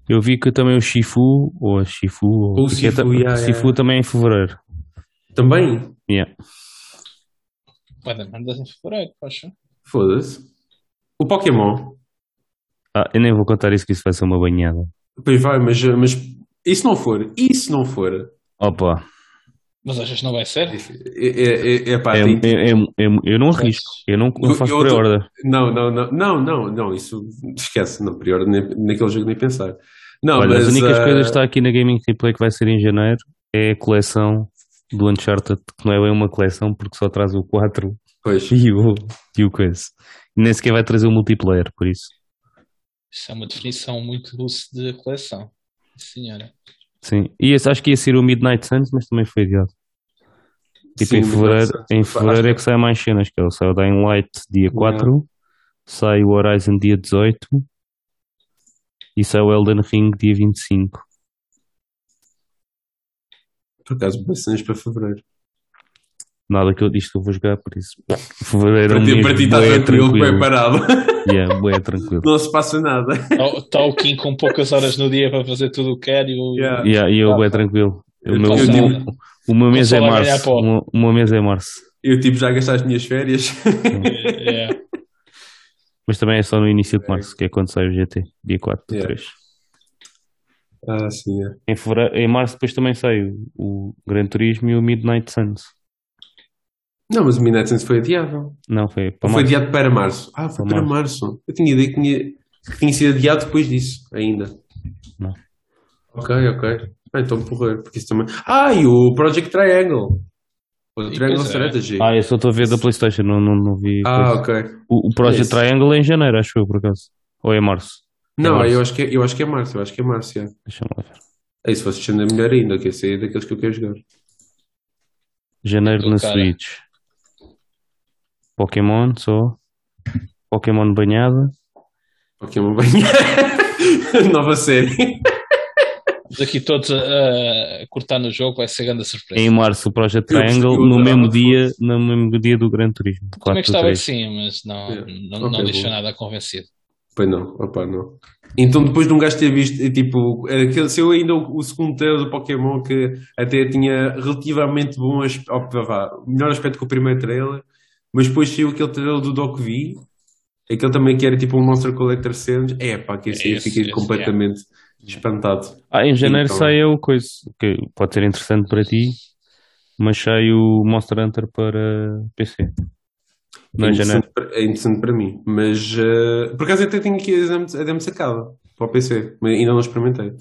Eu vi que também o Shifu, ou a Shifu, ou Ou o o é, Sifu, ta- yeah, Sifu yeah. também é em fevereiro. Também? Yeah. Vai dar merdas em fevereiro, poxa. Foda-se. O Pokémon. Ah, eu nem vou contar isso, que isso vai ser uma banhada. Pois vai, mas, mas. E se não for? E se não for? Opa, Mas achas que não vai ser? É, é, é, é pá, é, tem- é- é- é- eu não arrisco, eu não, faço pré-order. Não, não, não, não, não, não, isso esquece, não, pior, nem, naquele jogo nem pensar. Não, Olha, mas as únicas ah, coisas que está aqui na Gaming Replay que vai ser em janeiro é a coleção do Uncharted, que não é bem uma coleção porque só traz o 4 Pois, e o, e o coisa. Nem sequer vai trazer o multiplayer, por isso. Isso é uma definição muito doce de coleção. Senhora. Sim. E esse, acho que ia ser o Midnight Suns, mas também foi adiado. Tipo, Sim, em fevereiro, em fevereiro é que sai mais cenas, que é o sai o Dying Light dia 4, sai o Horizon dia 18 e sai o Elden Ring dia 25. por acaso, cenas para fevereiro. Nada que eu disse que eu vou jogar, por isso. Fevereiro Para ti, para ti está tranquilo, bem tranquilo. parado. Yeah, bué tranquilo. Não se passa nada. Está o Kim com poucas horas no dia para fazer tudo o que quer e o. Yeah. Yeah, e eu bué tranquilo. O Eu- meu, eu o meu- digo- o meu mês é março. O meu- o meu mês é março. Eu tipo já gastei as minhas férias. É, Mas também é só no início de março, que é quando sai o GT, dia 4 de Yeah. 3. ah, sim, é. Em, fevereiro, em março depois também sai o, o Gran Turismo e o Midnight Suns. Não, mas o Midnight Suns foi adiado. Não, foi para Ou foi março. adiado para março? Ah, foi Para para março. Eu tinha ideia que tinha, que tinha sido adiado depois disso, ainda. Não. Ok, ok. Ah, então porra, porque isso também. Ah, e o Project Triangle. O E Triangle é. Strategy. Ah, eu só estou a ver da Playstation, não, não, não vi. Ah, coisa. ok. O, o Project Esse. Triangle é em janeiro, acho eu, por acaso. Ou é março? Não, março. eu acho, que é, eu acho que é março, eu acho que é março, é. Deixa-me lá ver. Aí se fosse é melhor ainda, que esse aí é daqueles que eu quero jogar. Janeiro Então, na cara. Switch. Pokémon só. Pokémon banhada. Pokémon banhar. Nova série. Estamos aqui todos a, a cortar no jogo, vai ser grande surpresa. Em março o Project Triangle, eu no mesmo dia, no mesmo dia do Gran Turismo. Também 4 gostava 3. que sim, mas não, Yeah. não, Ok, não deixou nada convencido. Pois não, opá, não. Então depois de um gajo ter visto, tipo, aquele, se eu ainda o, o segundo trailer do Pokémon que até tinha relativamente bom melhor aspecto que o primeiro trailer, mas depois saiu aquele trailer do Doc V, aquele também que era tipo um Monster Collector Sands, é pá, que esse eu Esse, fiquei esse, completamente espantado. Ah, em janeiro Então- sai o coisa, que pode ser interessante para ti, mas sai o Monster Hunter para PC. Não é, em janeiro. interessante, para- é interessante para mim, mas eh, por acaso até tenho aqui a demo, sacada para o PC, mas ainda não experimentei.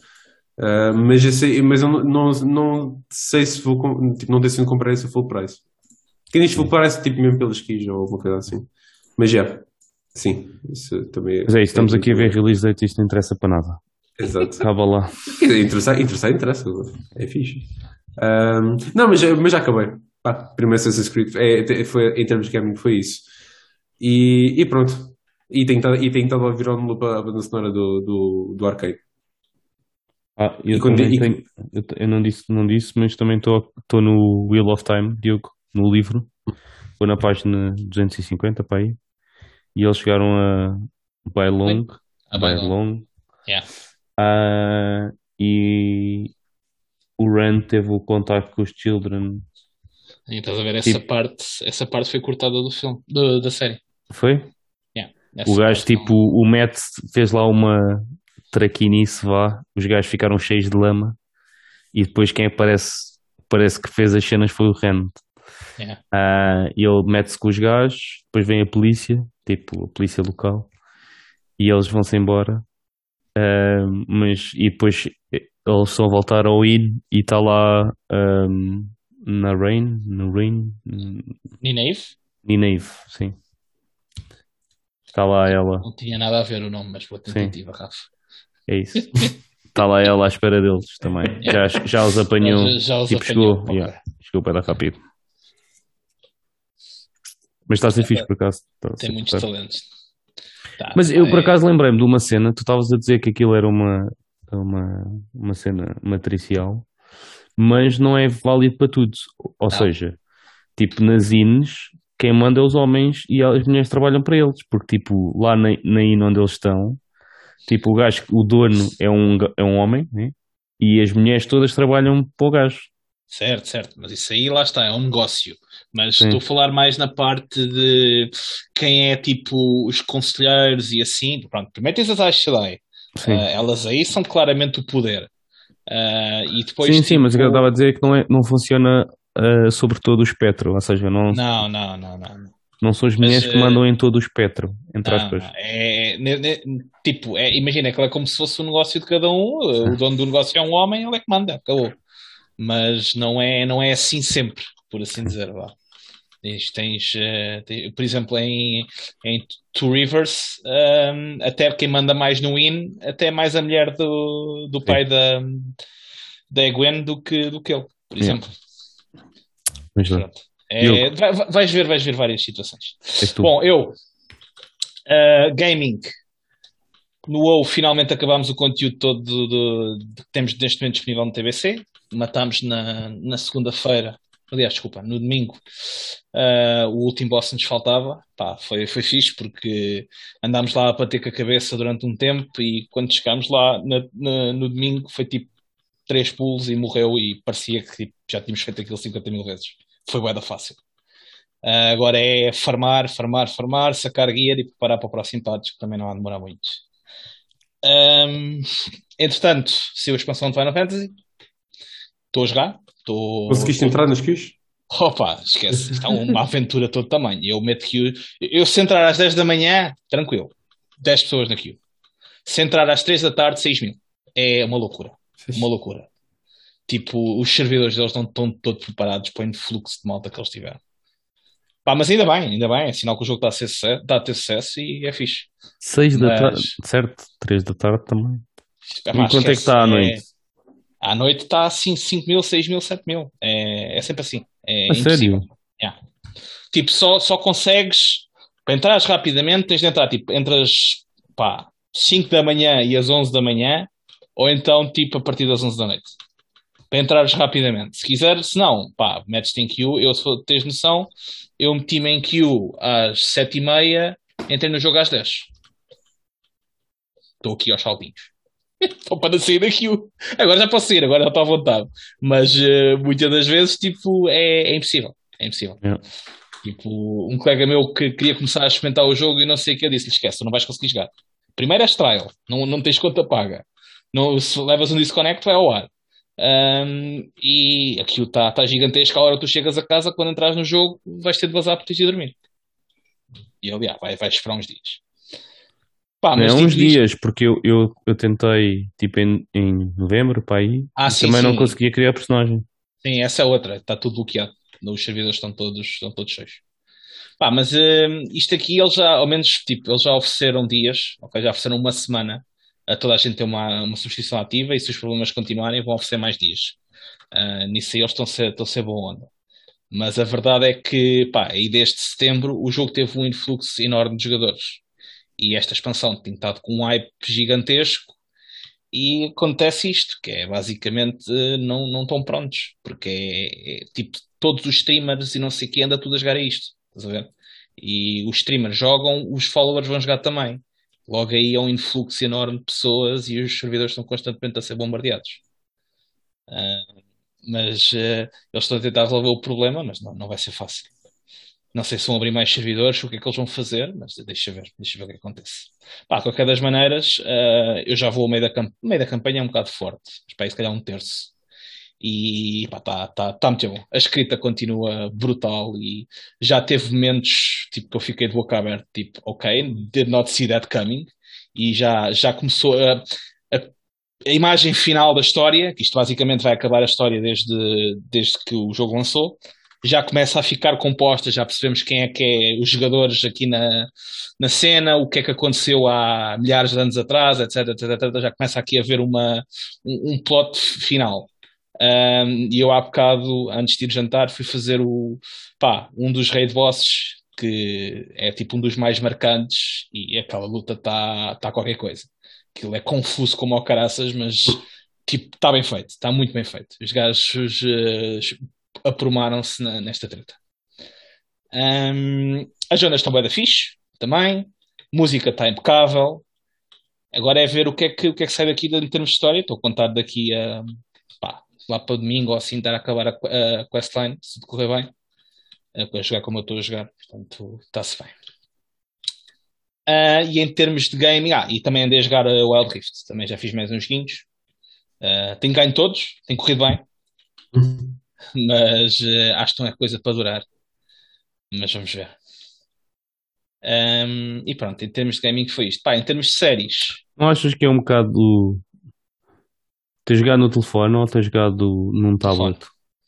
Eh, mas, eu sei, mas eu não, não, não sei se vou, tipo, não tenho de comprar esse a full price. Quem full price, tipo mesmo pelas keys ou alguma coisa assim. Mas já, sim, isso também Mas é isso, estamos aqui a ver release date e isto não interessa para nada. Exato. Acaba lá. Quer dizer, interessar, interessar interessa, é fixe. Ahm, não, mas, já- mas já acabei. Pá, primeiro Assassin's Creed, é, foi, em termos de gaming, foi isso. E, e pronto. E tenho estado a ouvir on loop a banda sonora do, do, do arcade. Ah, eu E quando- e- tenho, eu, eu não disse, não disse, mas também estou estou no Wheel of Time, Diogo, no livro. Estou na página 250 para aí. E eles chegaram a By Long. Ah, By bem, não. Long. Yeah. Ah, e o Rand teve o contacto com os Children. E estás a ver, essa Tipo- parte, essa parte foi cortada do filme, do- da série. Foi? Essa O gajo, parte não- tipo, o Matt fez lá uma traquinice, vá. Os gajos ficaram cheios de lama. E depois quem aparece, parece que fez as cenas foi o Rand. Yeah. Ah, e ele mete-se com os gajos, depois vem a polícia, tipo, a polícia local, e eles vão-se embora. Ah, mas, e depois eles estão a voltar ao Inn e está lá ahm, na Rain, no Rain, Nineve? Nineve, sim. Está lá ela, Não tinha nada a ver o nome, mas boa tentativa, Rafa. é isso. Está lá ela à espera deles também. Já, já os apanhou. Já, já os tipo, apanhou. chegou. Yeah, chegou para dar rápido. Mas está a ser fixe por acaso. Ser Tem muitos porreiro. talentos. Tá, Mas eu por é- acaso lembrei-me de uma cena, tu estavas a dizer que aquilo era uma, uma, uma cena matricial, mas não é válido para tudo. Ou Não. seja, tipo nas INES, quem manda é os homens e as mulheres trabalham para eles, porque tipo lá na, na INE onde eles estão, tipo o gajo, o dono é um, é um homem, né? E as mulheres todas trabalham para o gajo. Certo, certo, mas isso aí lá está, é um negócio. Mas Sim. estou a falar mais na parte de quem é tipo os conselheiros e assim. Pronto, primeiro tens as Ashley, Sim. Ah, elas aí são claramente o poder. Ah, e depois, sim, sim, mas o que eu tipo, estava a dizer é que não, é, não funciona ah, sobre todo o espectro, ou seja, não, Não, não, não, não. não. são as mulheres que mandam em todo o espectro, entre Não, aspas. não. É, ne- ne- tipo, é, imagina que é como se fosse o negócio de cada um. O dono do negócio é um homem, ele é que manda, acabou. Mas não é, não é assim sempre, por assim dizer. Vá. Tens, tens, eh, tens- por exemplo, em, em Two Rivers, ehm, até quem manda mais no Win, até mais a mulher do, do pai da, da Gwen do que, do que ele, por exemplo. É, vai- vai- vais ver, vais ver várias situações. Bom, eu, uh, gaming. No WoW, finalmente acabámos o conteúdo todo do- do- de que temos neste momento disponível no TBC. Matámos na, na segunda-feira, aliás, desculpa, no domingo, uh, o último boss nos faltava. Pá, foi, foi fixe porque andámos lá a bater com a cabeça durante um tempo e quando chegámos lá na- na- no domingo foi tipo três pulos e morreu e parecia que tipo, já tínhamos feito aquilo 50 mil vezes. Foi bué fácil. Ah, agora é farmar, farmar, farmar, sacar guia e preparar para o próximo patch, que também não há de demorar muito. Ahm, entretanto, saiu a expansão de Final Fantasy. Estou a jogar. Estou. Conseguiste entrar nas queues? Opa, esquece. Isto é uma aventura de todo tamanho. Eu meto queue. Eu se entrar às 10 da manhã, tranquilo. 10 pessoas na queue. Se entrar às 3 da tarde, 6 mil. É uma loucura. Uma loucura. Tipo, os servidores deles não estão todos preparados para o fluxo de malta que eles tiveram. Pá, mas ainda bem, ainda bem. É sinal que o jogo está a, ser está a ter sucesso e é fixe. Seis da Mas- tarde, certo? Três da tarde também. Pá, e quanto é que está à noite? À noite está assim 5 mil, 6 mil, 7 mil. É, é sempre assim. É A impossível. sério? Yeah. Tipo, só, só consegues. Para entrares rapidamente, tens de entrar tipo, entre as pá, 5 da manhã e as 11 da manhã, ou então tipo a partir das 11 da noite. Para entrares rapidamente. Se quiser, se não, pá, metes-te em queue. Eu, se for teres noção, eu meti-me em queue às 7 e meia, entrei no jogo às 10. Estou aqui aos saltinhos. Só para sair da queue. Agora já posso sair, agora já estou à vontade. Mas eh, muitas das vezes, tipo, é, é impossível. É impossível. Yeah. Tipo, um colega meu que queria começar a experimentar o jogo e não sei o que, eu disse-lhe: esquece, não vais conseguir jogar. Primeiro és trial, não, não tens conta paga. Não, se levas um disconnect, vai ao ar. Ahm, e aquilo está tá gigantesco. A hora que tu chegas a casa, quando entras no jogo, vais ter de vazar de ir dormir. E ah, vai, vai esperar uns dias. Pá, Não, é mas uns isto- dias, porque eu, eu, eu tentei tipo em, em novembro para aí Ah, e sim, também não sim. conseguia criar personagem. Sim, essa é outra. Está tudo bloqueado. Os servidores estão todos, estão todos cheios. Pá, mas hum, isto aqui eles já, ao menos, tipo, eles já ofereceram dias, ok? Já ofereceram uma semana a toda a gente ter uma, uma subscrição ativa e se os problemas continuarem vão oferecer mais dias. Ah, nisso aí eles estão a ser, estão a ser boa onda. Mas a verdade é que, pá, aí desde setembro o jogo teve um influxo enorme de jogadores. E esta expansão tem estado com um hype gigantesco e acontece isto, que é basicamente eh, não, não estão prontos, porque é, é, tipo todos os streamers e não sei o que anda tudo a jogar a isto, estás a ver? E os streamers jogam, os followers vão jogar também. Logo aí é um influxo enorme de pessoas e os servidores estão constantemente a ser bombardeados. Ah, mas eh, eles estão a tentar resolver o problema, mas não, não vai ser fácil. Não sei se vão abrir mais servidores, o que é que eles vão fazer, mas deixa ver, deixa ver o que acontece. Pá, de qualquer das maneiras, eh, eu já vou ao meio da, camp meio da campanha é um bocado forte, mas pá, aí se calhar um terço. E pá, tá, tá, tá muito bom. A escrita continua brutal e já teve momentos tipo, que eu fiquei de boca aberta, tipo, ok, did not see that coming. E já, já começou a, a, a imagem final da história, que isto basicamente vai acabar a história desde, desde que o jogo lançou. Já começa a ficar composta, já percebemos quem é que é os jogadores aqui na, na cena, o que é que aconteceu há milhares de anos atrás, etc, etc, etc. já começa aqui a haver uma, um, um plot final. Um, e eu há bocado, antes de ir jantar, fui fazer o, pá, um dos raid bosses, que é tipo um dos mais marcantes, e aquela luta está tá qualquer coisa. Aquilo é confuso como ao caraças, mas tipo, está bem feito, está muito bem feito. Os gajos uh, aprumaram-se nesta treta. Um, as zonas estão bem da fixe, também. Música está impecável. Agora é ver o que é que, o que, é que sai daqui em termos de história. Estou a contar daqui a pá, lá para o domingo ou assim, estar a acabar a, a questline, se decorrer bem. É para jogar como eu estou a jogar, portanto, está-se bem. Uh, e em termos de gaming, ah, e também andei a jogar a Wild Rift, também já fiz mais uns guinhos. Uh, tenho ganho todos, tem corrido bem. Mas uh, acho que não é coisa para durar. Mas vamos ver. Um, e pronto, em termos de gaming foi isto. Pá, em termos de séries. Não achas que é um bocado. Ter jogado no telefone ou ter jogado num tablet?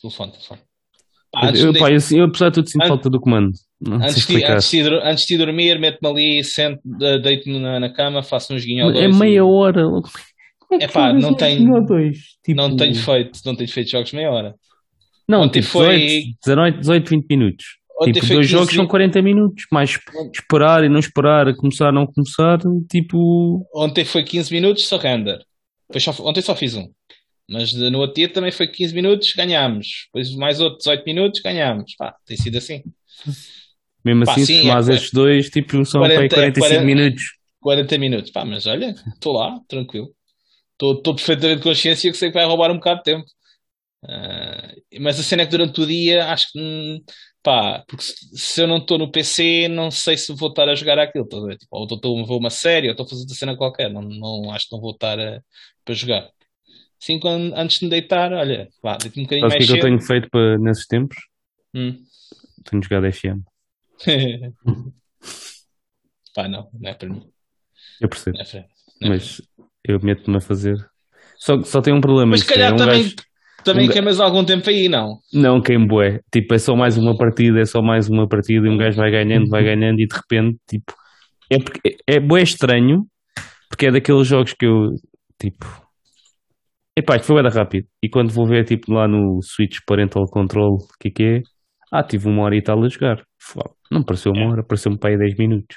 Telefone, telefone. Pá, eu, de... pá, eu, eu, apesar de tudo sinto falta do comando. Antes de, antes, de, antes de dormir, meto-me ali, sento, deito-me na, na, cama, faço uns guinhos É meia hora. É pá, não tenho, tipo... não tenho feito, não tenho feito jogos meia hora. Não, Ontem tipo, foi 18, 18, 20 minutos. Ontem tipo, dois jogos são 40 minutos, mais esperar e não esperar, começar não começar, tipo. Ontem foi 15 minutos, só render. Só, ontem só fiz um. Mas no outro dia também foi 15 minutos, ganhámos. Depois mais outros 18 minutos, ganhámos. Pá, tem sido assim. Mesmo Pá, assim, sim, se é, estes dois, tipo, são 40, 45 40, minutos. 40 minutos. Pá, mas olha, estou lá, tranquilo. Estou perfeitamente consciência que sei que vai roubar um bocado de tempo. Uh, mas a cena é que durante o dia acho que hum, pá, porque se, eu não estou no PC, não sei se vou estar a jogar aquilo. Tô, tipo, ou estou a ver uma série, ou estou a fazer outra cena qualquer. Não, não, acho que não vou estar a, para jogar. Assim, quando, antes de me deitar, olha, vá, deito um bocadinho Sabes mais o que, que eu tenho feito para, nesses tempos? Hum. Tenho jogado FM. pá, não, não é para mim. Eu percebo. É para, é mas eu meto-me a fazer. Só, só tem um problema. Mas se calhar é um também. Gajo também um queimas algum tempo aí, não? Não, queimo bué. Tipo, é só mais uma partida, é só mais uma partida e um gajo vai ganhando, vai ganhando e de repente, tipo... É, porque, é, é estranho, porque é daqueles jogos que eu, tipo... Epá, isto foi bem rápido. E quando vou ver, tipo, lá no Switch Parental Control, o que é que é? Ah, tive uma hora e tal a jogar. Não pareceu uma é. hora, pareceu-me para aí 10 minutos.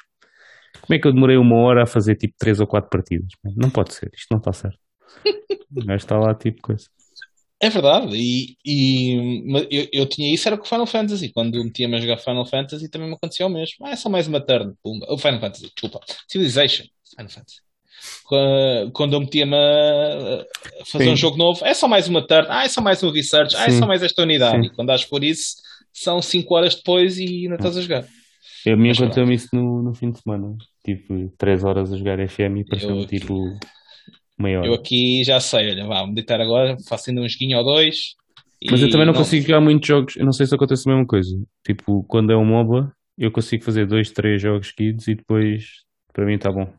Como é que eu demorei uma hora a fazer, tipo, 3 ou 4 partidas? Não pode ser, isto não está certo. O gajo está lá, tipo, coisa. É verdade, e, e eu, eu, tinha isso era com Final Fantasy. Quando metia-me a jogar Final Fantasy também me acontecia o mesmo. Ah, é só mais uma turn. Pumba. O Final Fantasy, desculpa. Civilization. Final Fantasy. Quando eu metia-me a fazer Sim. um jogo novo, é só mais uma turn. Ah, é só mais um research. Ah, é só mais esta unidade. Sim. E quando acho por isso, são 5 horas depois e ainda estás a jogar. Eu me aconteceu-me isso no, no fim de semana. Tive 3 horas a jogar FM e pareceu-me tipo maior. Eu aqui já sei, olha, vá, meditar agora, faço ainda um joguinho ou dois. Mas eu também não, não, consigo jogar muitos jogos, eu não sei se acontece a mesma coisa. Tipo, quando é um MOBA, eu consigo fazer dois, três jogos seguidos e depois, para mim, está bom.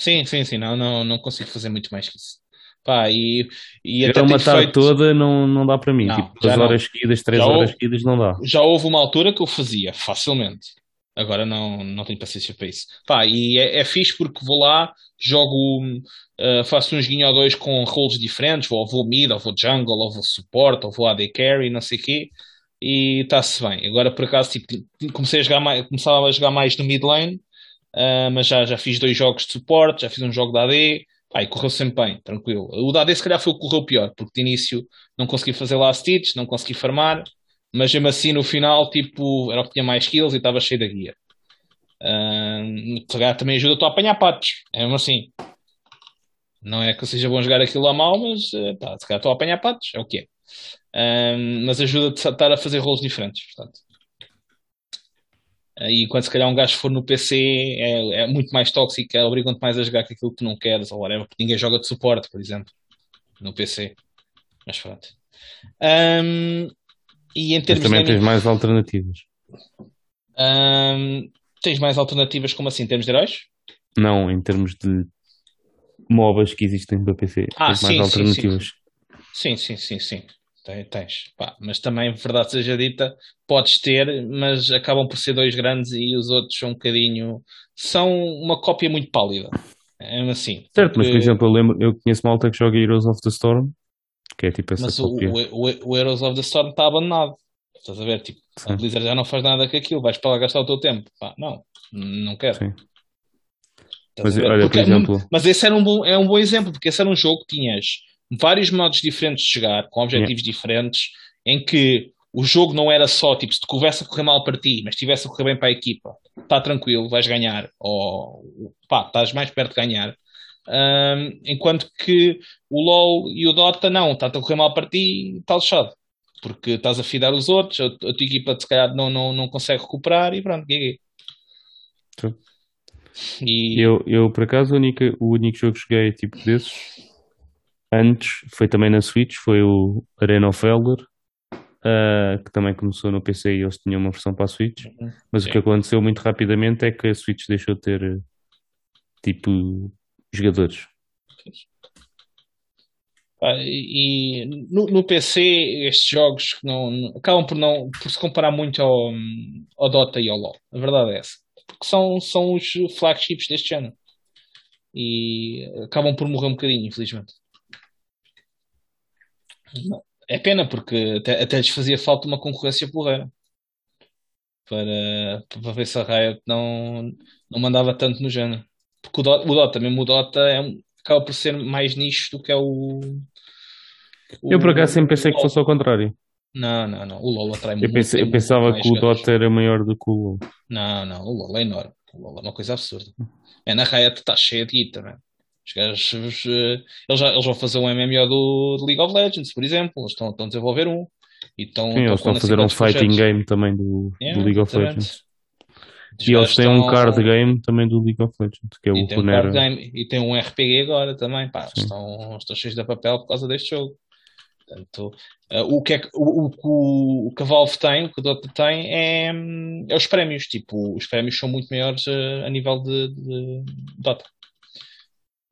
Sim, sim, sim, não, não, não consigo fazer muito mais que isso. Pá, e, e até uma tarde feito... toda não, não dá para mim. Não, tipo, duas horas seguidas, três já horas houve, seguidas não dá. Já houve uma altura que eu fazia facilmente. Agora não, não tenho paciência para isso. Pá, e é, é fixe porque vou lá, jogo, uh, faço um joguinho ou dois com roles diferentes, ou vou mid, ou vou jungle, ou vou support, ou vou AD carry, não sei o quê, e está-se bem. Agora, por acaso, tipo, comecei a jogar mais, começava a jogar mais no mid lane, uh, mas já, já fiz dois jogos de suporte, já fiz um jogo da AD, pá, e correu sempre bem, tranquilo. O da AD se calhar foi o que correu pior, porque de início não consegui fazer last hits, não consegui farmar, mas mesmo assim no final, tipo, era o que tinha mais kills e estava cheio da guia. Uh, também ajuda-te a apanhar patos, é mesmo assim. Não é que eu seja bom jogar aquilo a mal, mas eh, pá, se calhar estou a apanhar patos, é o que é. Mas ajuda-te a estar a fazer rolos diferentes, portanto. E quando se calhar um gajo for no PC é, é muito mais tóxico, é obrigam-te mais a jogar com aquilo que não queres, ou whatever, porque ninguém joga de suporte, por exemplo, no PC. Mas pronto. Um, e em termos Mas também tens mais alternativas. Tens mais alternativas como assim, em termos de heróis? Não, em termos de MOBAs que existem para PC. Ah, tens sim, mais alternativas. Sim, sim, sim, sim. tens. Pá, mas também, verdade seja dita, podes ter, mas acabam por ser dois grandes e os outros são um bocadinho. São uma cópia muito pálida. É assim. Certo, mas por porque- exemplo, eu, lembro, eu conheço malta que joga Heroes of the Storm, que é tipo essa Mas o, o, o- Heroes of the Storm está abandonado. Estás a ver? Tipo, a Sim. Blizzard já não faz nada com aquilo, vais para lá gastar o teu tempo. Pá, não, não quero. Sim. Mas a olha, por Porque- exemplo, Mas esse era um bom, é um bom exemplo, porque esse era um jogo que tinhas vários modos diferentes de jogar, com objetivos diferentes, em que o jogo não era só tipo, se começa a correr mal para ti, mas estivesse a correr bem para a equipa, está tranquilo, vais ganhar, ou pá, estás mais perto de ganhar. Ahm, enquanto que o LoL e o Dota não, está a correr mal para ti, está lixado. Porque estás a fidar os outros, a, a tua equipa se calhar não, não, não consegue recuperar e pronto, GG. True. E eu, eu por acaso, o único, o único jogo que joguei tipo desses, antes, foi também na Switch, foi o Arena of Valor, ah, que também começou no PC e eles tinham uma versão para a Switch. Mas o Sim. que aconteceu muito rapidamente é que a Switch deixou de ter tipo jogadores. Pá, E no, no PC estes jogos que não, acabam por não por se comparar muito ao, ao Dota e ao LoL. A verdade é essa. Porque são, são os flagships deste género. E acabam por morrer um bocadinho, infelizmente. É pena porque até, até lhes fazia falta uma concorrência porreira. Para, para ver se a Riot não, não mandava tanto no género. Porque o Dota, o Dota mesmo o Dota é um- acaba por ser mais nicho do que é o. Eu por o- acaso sempre pensei que o fosse ao contrário. Não, não, não. O LoL atrai Eu, muito. pensei- eu pensava que o. Dota era maior do que o LoL. Não, não. O LoL é enorme. O LoL é uma coisa absurda. É, na Riot está cheia de guita, man. Os gajos, os, eh, eles, já, eles vão fazer um MMO do, do League of Legends, por exemplo. Eles estão, estão a desenvolver um. E estão, Sim, eles estão a fazer um 50 fighting projetos. game também do, Yeah, do League of exatamente. Legends. E eles têm um card game também do League of Legends, que é E o tem um card game e tem um RPG agora também. Pá, Sim. estão, estão cheios de papel por causa deste jogo. Portanto, eh, o, que é que, o, o, o, o que a Valve tem, o que a Dota tem, é, é os prémios. Tipo, os prémios são muito maiores eh, a nível de, de Dota.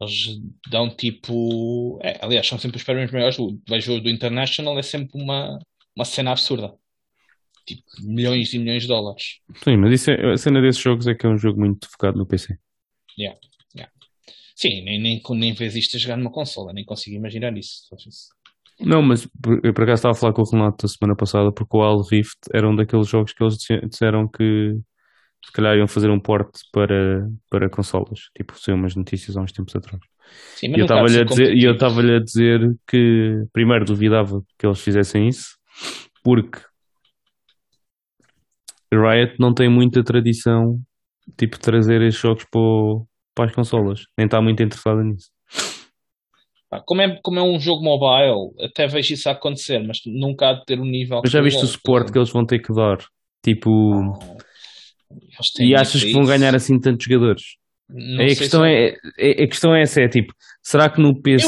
Eles dão tipo. é, aliás, são sempre os prémios maiores. O, vejo o do International, é sempre uma, uma cena absurda. Tipo, milhões e milhões de dólares. Sim, mas isso é, a cena desses jogos é que é um jogo muito focado no PC. Sim, nem, nem, nem vês isto a jogar numa consola, nem consigo imaginar isso. Não, mas eu por acaso estava a falar com o Renato a semana passada porque o Wild Rift era um daqueles jogos que eles disseram- que se calhar iam fazer um porte para, para consolas. Tipo, saiu umas notícias há uns tempos atrás. Sim, E mas eu estava-lhe a dizer, e eu estava-lhe a dizer que primeiro duvidava que eles fizessem isso, porque Riot não tem muita tradição tipo de trazer estes jogos para, o- para as consolas, nem está muito interessada nisso. Como é, como é um jogo mobile, até vejo isso a acontecer, mas nunca há de ter um nível. Mas já viste o suporte que eles vão ter que dar? Tipo, têm e achas que vão ganhar assim tantos jogadores? Não É, a questão se- é, é- a questão é essa, é tipo, será que no PC,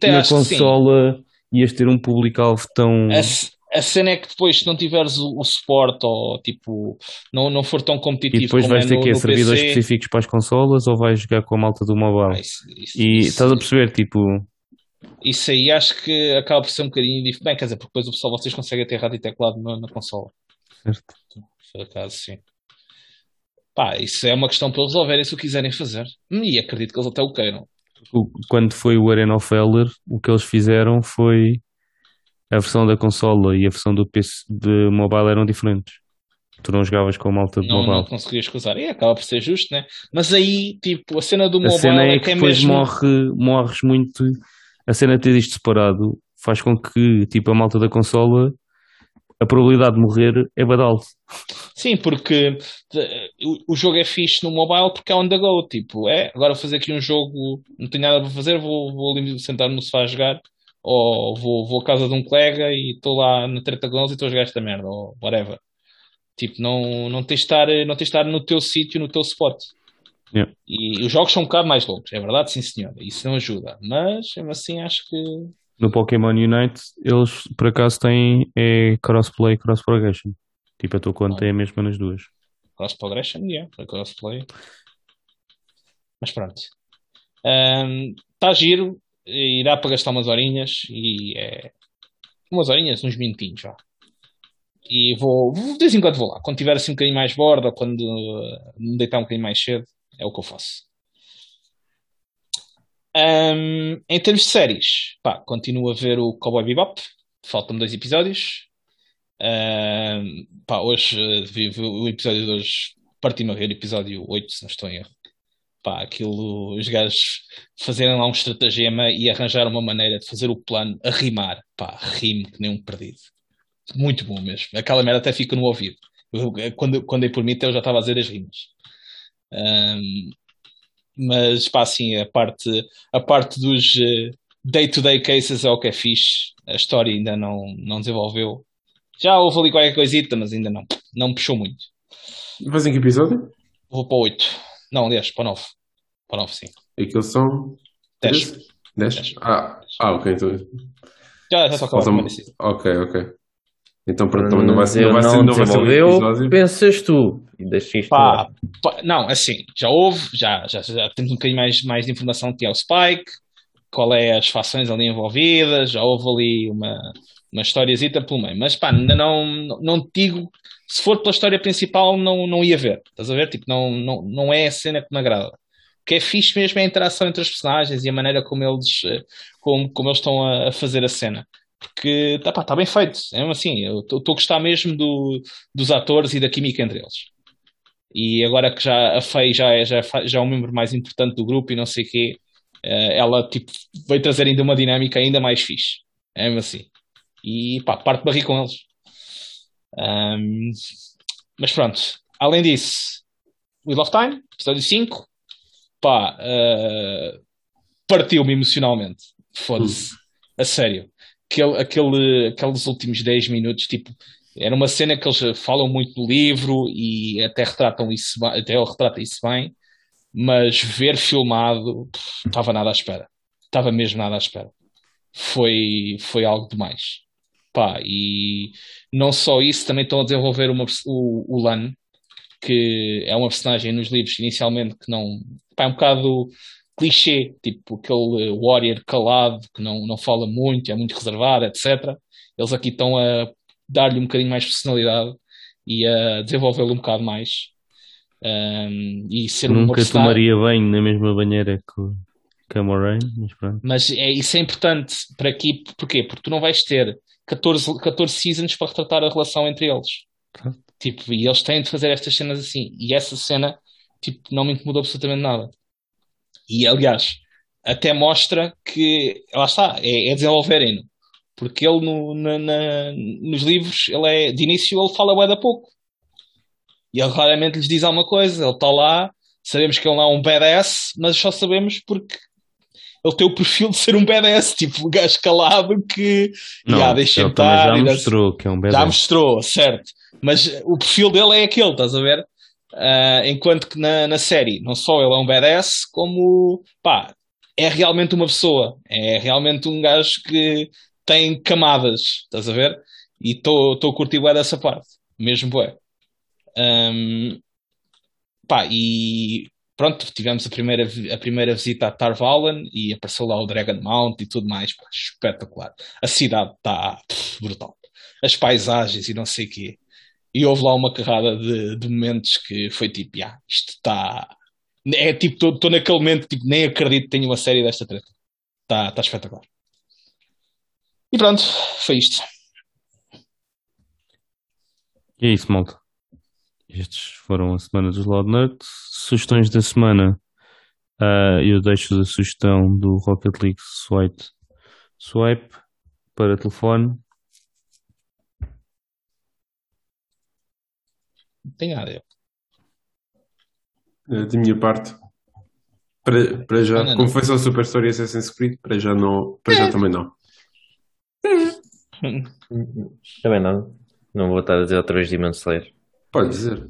que na consola, ias ter um público-alvo tão... a cena é que depois, se não tiveres o, o suporte ou tipo, não, não for tão E competitivo depois como vais é ter no, que no servidores PC, específicos para as consolas ou vais jogar com a malta do mobile? isso, isso- E isso- estás a perceber, tipo, isso aí acho que acaba por ser um bocadinho diferente. Bem, quer dizer, porque depois o pessoal vocês conseguem ter rádio e teclado na, na consola. certo? Por acaso, sim. Pá, isso é uma questão para eles resolverem se o quiserem fazer. E acredito que eles até o queiram. Quando foi o Arena of o que eles fizeram foi a versão da consola e a versão do PC de mobile eram diferentes. Tu não jogavas com a malta de Não, não mobile. conseguias cruzar. E acaba por ser justo, né? Mas aí, tipo, a cena do A mobile cena é é que que é depois mesmo. morre, morres muito. A cena de ter isto separado faz com que, tipo, a malta da consola, a probabilidade de morrer é badal. Sim, porque o, o jogo é fixe no mobile porque é on the go. Tipo, é, agora vou fazer aqui um jogo, não tenho nada para fazer, vou, vou ali sentar no sofá a jogar. Ou vou, vou à casa de um colega e estou lá na treta com eles e estou a jogar esta merda, ou whatever. Tipo, não, não tens de estar, não tens de estar no teu sítio, no teu spot. Yeah. E os jogos são um bocado mais longos, é verdade, sim senhor. Isso não ajuda. Mas, assim, acho que. No Pokémon Unite, eles por acaso têm é crossplay, cross progression. Tipo, a tua conta é a mesma nas duas. Cross Progression, yeah, crossplay. Mas pronto. Está giro, irá para gastar umas horinhas e é, umas horinhas, uns minutinhos já. E vou, de vez em quando vou lá. Quando tiver assim um bocadinho mais borda, quando uh, me deitar um bocadinho mais cedo, é o que eu faço. Um, em termos de séries, pá, continuo a ver o Cowboy Bebop. Faltam-me dois episódios. Um, pá, hoje uh, vi, vi o episódio de hoje. Parti-me a ver o episódio 8, se não estou em erro. Pá, aquilo, os gajos fazerem lá um estratagema e arranjar uma maneira de fazer o plano a rimar. Pá, rime que nem um perdido. Muito bom mesmo. Aquela merda até fica no ouvido. Eu, quando, quando é por mim, eu já estava a dizer as rimas. Um, mas pá, assim, a parte, a parte dos eh, day-to-day -day cases é o que é fixe. A história ainda não, não desenvolveu. Já houve ali qualquer coisita, mas ainda não. Não me puxou muito. Mas em que episódio? Vou para o 8. Não, aliás, para o 9. Para o 9, sim. Aqueles são 10. 10? Ah, ah, ok. Então... Já, já só acabou Faltam- Ok, ok. Então pronto, também não vai ser, não vai ser, não vai ser um episódio. pensas tu. E deixas isto Pá, pá, não, assim, já houve, já, já, já temos um bocadinho mais, mais de informação que é o Spike, qual é as fações ali envolvidas, já houve ali uma, uma historiazita pelo meio, mas pá, ainda não, não, não te digo, se for pela história principal não, não ia ver, estás a ver? Tipo, não, não, não é a cena que me agrada. O que é fixe mesmo é a interação entre os personagens e a maneira como eles, eh, como, como eles estão a, a fazer a cena. Porque tá, pá, tá bem feito, é assim, eu estou a gostar mesmo do, dos atores e da química entre eles. E agora que já a Faye já é, já, é já é um membro mais importante do grupo e não sei o quê, eh, ela tipo, veio trazer ainda uma dinâmica ainda mais fixe. É mesmo assim. E pá, parte rir com eles. Ahm, mas pronto, além disso, Wheel of Time, episódio 5, pá, eh, partiu-me emocionalmente. Foda-se. A sério. Aquele, aquele, aqueles últimos 10 minutos, tipo, era uma cena que eles falam muito no livro e até retratam isso, bem- até ele retrata isso bem, mas ver filmado, estava nada à espera. Estava mesmo nada à espera. Foi, foi algo demais. Pá, e não só isso, também estão a desenvolver uma, o, o Lan, que é uma personagem nos livros inicialmente que não. Pá, é um bocado clichê, tipo aquele warrior calado que não, não fala muito, é muito reservado, etc. Eles aqui estão a dar-lhe um bocadinho mais personalidade e a desenvolvê-lo um bocado mais. Um, e ser Nunca tomaria banho na mesma banheira que, mas pronto. Mas é, isso é importante para aqui, porquê? Porque tu não vais ter 14, 14 seasons para retratar a relação entre eles. Claro. Tipo, e eles têm de fazer estas cenas assim. E essa cena, tipo, não me incomodou absolutamente nada. E aliás, até mostra que, lá está, é, é desenvolverem-no. Porque ele no, na- na- nos livros, ele é, de início, ele fala bué da pouco. E ele raramente lhes diz alguma coisa. Ele está lá, sabemos que ele não é um badass, mas só sabemos porque ele tem o perfil de ser um badass, tipo, um gajo calado que Não, "Ya, deixa-me ele também estar", já mostrou que é um já bebê. mostrou, certo. Mas o perfil dele é aquele, estás a ver? Ah, enquanto que na, na série, não só ele é um badass, como pá, é realmente uma pessoa. É realmente um gajo que tem camadas, estás a ver? E estou a curtir bué dessa parte, mesmo bué. Ahm, pá, e pronto, tivemos a primeira, a primeira visita a Tarvallen e apareceu lá o Dragon Mount e tudo mais, pá, espetacular. A cidade está brutal. As paisagens e não sei o quê. E houve lá uma carrada de, de momentos que foi tipo, ah, isto está. É tipo, estou naquele momento, tipo, nem acredito que tenho uma série desta treta. Está tá espetacular. E pronto, foi isto. E é isso, malta. Estes foram a semana dos Loud Nerds. Sugestões da semana. ah, eu deixo a sugestão do Rocket League Swipe, Swipe para telefone. Não tem nada. eu. Eh, Da minha parte, para, para já, Não, não, como foi só Super Story e Assassin's Creed, para já não, para já também não. Também não. Não vou estar a dizer outra vez Demon Slayer. Pode dizer.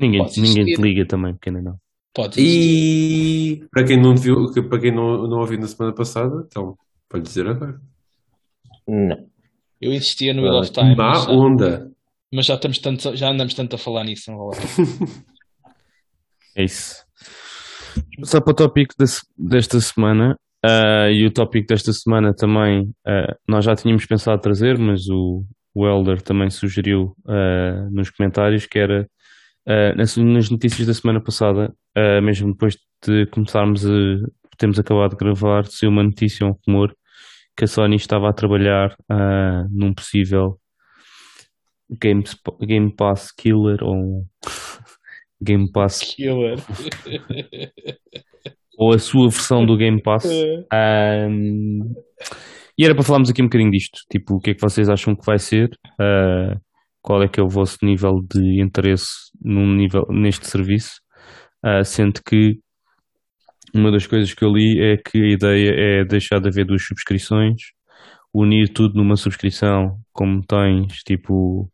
Ninguém, Podes ninguém te existir. liga também, pequena não. Pode existir. E para quem não viu, para quem não, não ouviu na semana passada, então pode dizer agora. Não. Eu insistia no Wheel of Time, Má mas, já- onda. mas já, estamos tanto, já andamos tanto a falar nisso. Não vou lá. É isso. Vamos passar para o tópico desta semana. Ah, e o tópico desta semana também, ah, nós já tínhamos pensado trazer, mas o, o Elder também sugeriu ah, nos comentários que era ah, nas, nas notícias da semana passada, ah, mesmo depois de começarmos a termos acabado de gravar, saiu uma notícia, um rumor, que a Sony estava a trabalhar num possível Game, Game Pass Killer ou um Game Pass Killer. ou a sua versão do Game Pass. Ahm, e era para falarmos aqui um bocadinho disto, tipo, o que é que vocês acham que vai ser, ah, qual é que é o vosso nível de interesse num nível, neste serviço, Ah, sendo que uma das coisas que eu li é que a ideia é deixar de haver duas subscrições, unir tudo numa subscrição, como tens, tipo,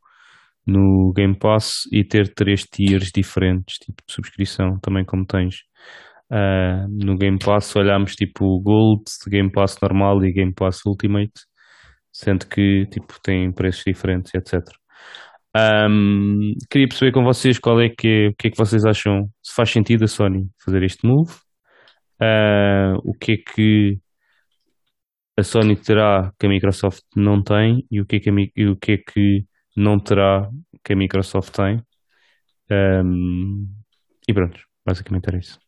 no Game Pass, e ter três tiers diferentes, tipo, de subscrição, também como tens Uh, no Game Pass olhámos tipo Gold, Game Pass normal e Game Pass Ultimate, sendo que tipo têm preços diferentes, etc. Um, queria perceber com vocês qual é que é, o que é que vocês acham, se faz sentido a Sony fazer este move, Uh, o que é que a Sony terá que a Microsoft não tem e o que é que, a o que, é que não terá que a Microsoft tem. Um, e pronto, basicamente era isso.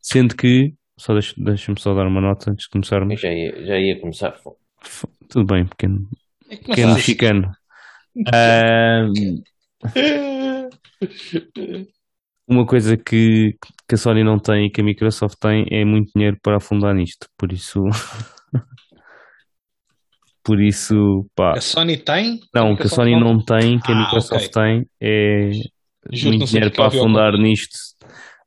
Sendo que, só deixa- deixa-me só dar uma nota antes de Eu começarmos. já ia, já ia começar. F- Tudo bem, pequeno, É que pequeno mexicano. Um, uma coisa que, que a Sony não tem e que a Microsoft tem é muito dinheiro para afundar nisto. Por isso. Por isso, pá. A Sony tem? Não, que a Sony não tem, que a Ah, Microsoft ok. tem, é não muito dinheiro para ao afundar nisto.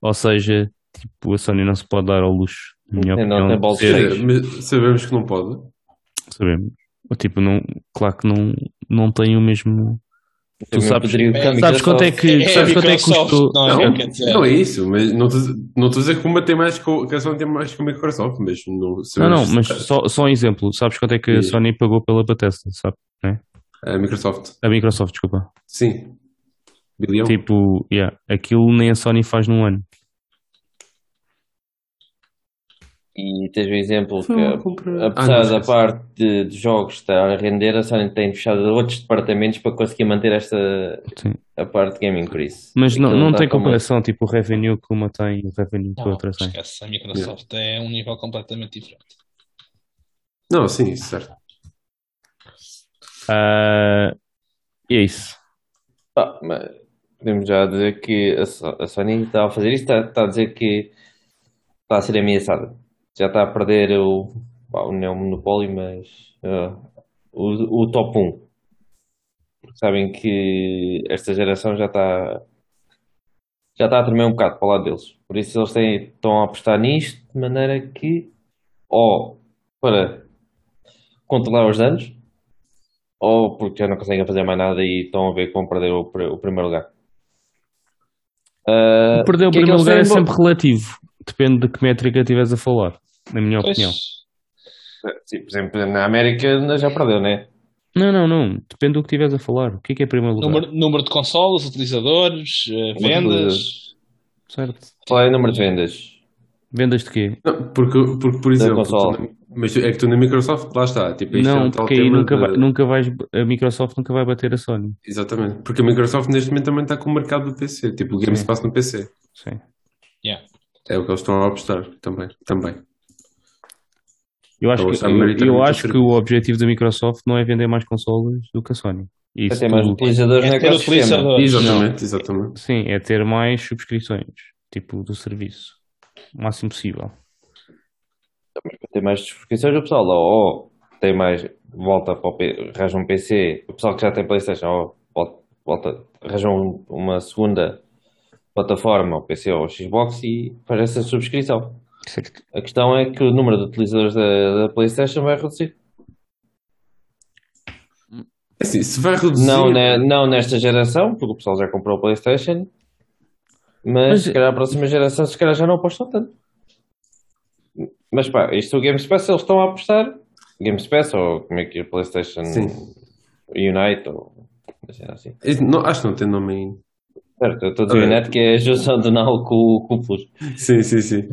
Ou seja, tipo, a Sony não se pode dar ao luxo, na minha Não ser- cheios. É, mas sabemos que não pode. sabemos. Ou, Tipo, não, claro que não, não tem o mesmo. Tu sabes, sabes quanto é que, É sabes quanto é que custou? não é? Não, não é isso, mas não estou não a dizer que uma tem mais que, que a Sony tem mais que a Microsoft, mas não Não, não, mas só, só um exemplo. Sabes quanto é que a. Sony pagou pela Bethesda, sabe? A Microsoft. A Microsoft, desculpa. Sim. Bilhão. Tipo, yeah, aquilo nem a Sony faz num ano. E tens o exemplo Foi que, apesar Ah, da parte de, de jogos estar a render, a Sony tem fechado outros departamentos para conseguir manter esta Sim. a parte de game increase. Mas não, Aquilo não tem comparação, tipo, o revenue que uma tem e o revenue que Não, outra tem. esquece. A Microsoft é um nível completamente diferente. Não, sim, isso, certo. Ah, e é isso. Ah, mas podemos já dizer que a, So- a Sony está a fazer isto, está, está a dizer que está a ser ameaçada. Já está a perder o, pá, não é um monopólio, mas ah, o, o top 1. Porque sabem que esta geração já está já está a tremer um bocado para o lado deles. Por isso eles têm, estão a apostar nisto de maneira que ou para controlar os danos ou porque já não conseguem fazer mais nada e estão a ver que vão perder o, o primeiro lugar. Ah, Perder o que é que primeiro eles lugar é sempre relativo. Depende de que métrica estiveres a falar, na minha Pois, opinião. Sim, por exemplo, na América já perdeu, né? Não, não, não. Depende do que estiveres a falar. O que é que é primeiro lugar? número, número de consoles, utilizadores, eh, vendas. Certo. Qual é o número de vendas? Vendas de quê? Não, porque, porque, por exemplo, tu mas é que tu na Microsoft, lá está. Tipo, isto é Não, tal porque aí nunca, de- vai, nunca vais. A Microsoft nunca vai bater a Sony. Exatamente. Porque a Microsoft neste momento também está com o mercado do PC. Tipo, o Game Sim. Pass no PC. Sim. Yeah. É o que eles estão a apostar também. também. Eu acho, Ou que, eu, eu a acho que o objetivo da Microsoft não é vender mais consolas do que a Sony. Isso Tem mais utilizadores É no ter utilizadores. Exatamente, exatamente. Sim, é ter mais subscrições, tipo, do serviço. O máximo possível. Tem mais subscrições, o pessoal ou tem mais, volta para o P, arranja um PC, o pessoal que já tem Playstation, ou volta, volta arranja um- uma segunda plataforma, o PC ou o Xbox e faz essa subscrição. Certo. A questão é que o número de utilizadores da, da Playstation vai reduzir. É assim, se vai reduzir. Não, né, não nesta geração, porque o pessoal já comprou o PlayStation, mas, Mas- se calhar a próxima geração se calhar já não apostam tanto. Mas pá, isto o Game Pass eles estão a apostar. Game Pass ou como é que é o PlayStation Sim. Unite ou assim, não- acho que não tem nome ainda. Certo, eu estou a dizer Ok. Unite que é a junção do Now com, com o Plus. Sim, sim, sim.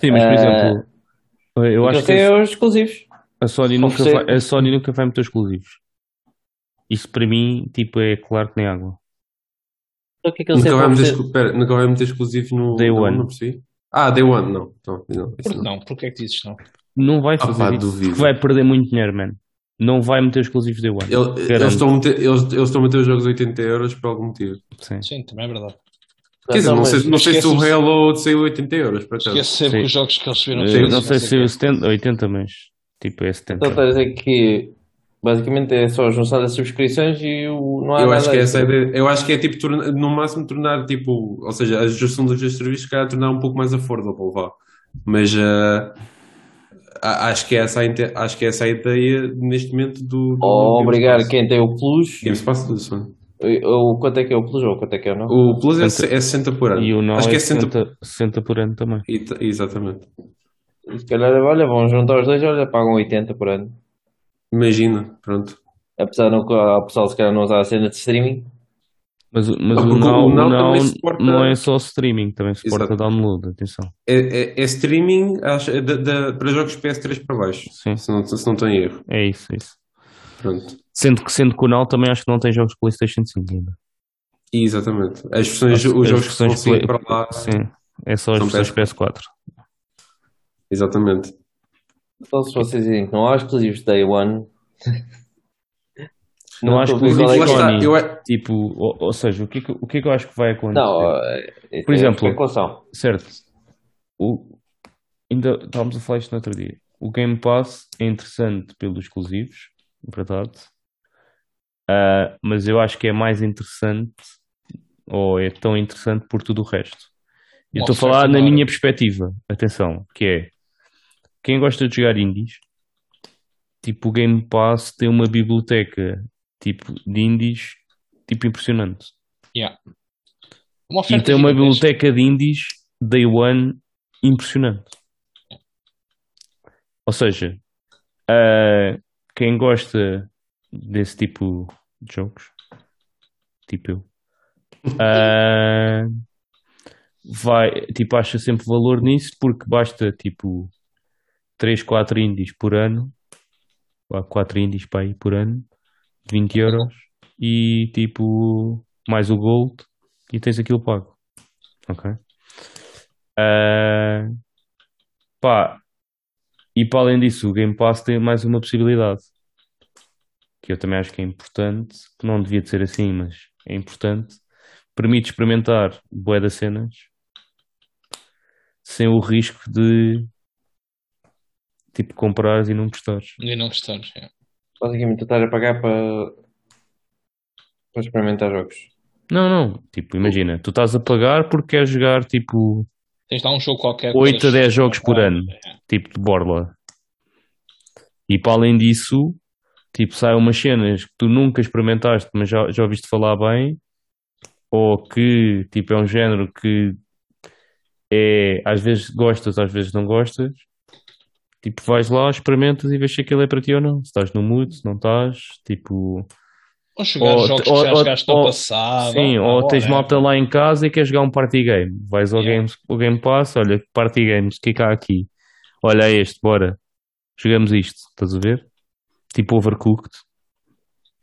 Sim, mas por exemplo, Eu acho que é a, os exclusivos. a Sony nunca vai, a Sony nunca vai meter exclusivos. Isso para mim, tipo, é claro que nem água. O que é que eles Nunca vai, meter, exclu- pera, nunca vai meter exclusivos no. Day não, One. Não. Ah, Day One, não. Não, não, isso Por que não. não? Porquê é que dizes não? Não vai Ah, fazer pá, isso. Porque vai perder muito dinheiro, man. Não vai meter exclusivos Day One. Ele- Eles estão, a meter, eles, eles estão a meter os jogos a 80 euros por algum motivo. Sim. Sim, também é verdade. Quer dizer, não, mas- sei, não sei se o Halo saiu a 80 euros, por acaso. Esquece sempre Sim. que os jogos que eles viram Eu não sei se é o quê. 70, 80, mas tipo é 70. Então estás a dizer que basicamente é só a junção das subscrições e o, não há Eu nada acho que é essa ideia. Eu acho que é tipo, torna- no máximo, tornar tipo, ou seja, a gestão dos dois serviços, se calhar, tornar um pouco mais affordable, vá. Mas a- acho, que é essa acho que é essa a ideia neste momento do. do Ou Games obrigar Pass. quem tem o Plus, Games Pass, tudo isso, ou quanto é que é o Plus ou quanto é que é o não? O Plus é, Sessenta- é 60 por ano. E o não acho é que é 60. 60, 60 por ano também. E Exatamente. E Se calhar, olha, vão juntar os dois, olha, pagam 80 por ano. Imagina, pronto. Apesar de não, o pessoal se calhar não usar a cena de streaming. Mas, o- mas Não, o não, o o Now também suporta- não é só streaming, também suporta Exato. download, atenção. É, é- é streaming acho, é da- da- para jogos PS3 para baixo. Sim. Se não, se não estou em erro. É isso, é isso. Pronto. Sendo que, sendo que o Now também acho que não tem jogos de PlayStation 5 ainda. E exatamente. As versões, As- os as jogos que sair Play- para lá. Sim, é só as versões PS4. Exatamente. Então se vocês dizem que não há exclusivos Day One. Não há estou a ver exclusivos qual é que Sony. eu, é- Tipo, ou, ou seja, o que, é que, o que é que eu acho que vai acontecer? Não, é- Por é exemplo. Certo. O, ainda estávamos a falar isto no outro dia. O Game Pass é interessante pelos exclusivos, verdade. Ah, mas eu acho que é mais interessante, ou é tão interessante por tudo o resto. Eu estou a falar na minha perspectiva, atenção, que é quem gosta de jogar indies, tipo o Game Pass tem uma biblioteca tipo de indies tipo impressionante. Yeah. E tem uma biblioteca de indies Day One impressionante. Ou seja, ah, quem gosta desse tipo de jogos, tipo eu, ah, vai, tipo, acha sempre valor nisso porque basta tipo 3, 4 indies por ano, ou 4 indies para aí por ano, 20 euros e tipo mais o Gold e tens aquilo pago. Ok? Ah, pá, e para além disso, o Game Pass tem mais uma possibilidade que eu também acho que é importante, que não devia de ser assim, mas é importante. Permite experimentar bué das cenas sem o risco de tipo comprares e não gostares. E não gostamos. é. Basicamente, tu estás a pagar para, para experimentar jogos. Não, não, tipo, imagina, tu estás a pagar porque queres jogar tipo Tens um jogo qualquer. 8 a para 10 jogos por ano. tipo de borla. E para além disso, tipo, saem umas cenas que tu nunca experimentaste, mas já, já ouviste falar bem, ou que tipo é um género que é às vezes gostas, às vezes não gostas. Tipo, vais lá, experimentas e vês se aquilo é para ti ou não. Se estás no mood, se não estás, tipo. Ou jogar Ou- jogos ou- que já ou- jogaste ou- passado. Sim, ou- ou tens malta lá em casa e queres jogar um party game. Vais ao, Yeah. games, ao Game Pass, olha, party games, o que é que há aqui? Olha este, bora. Jogamos isto, estás a ver? Tipo Overcooked.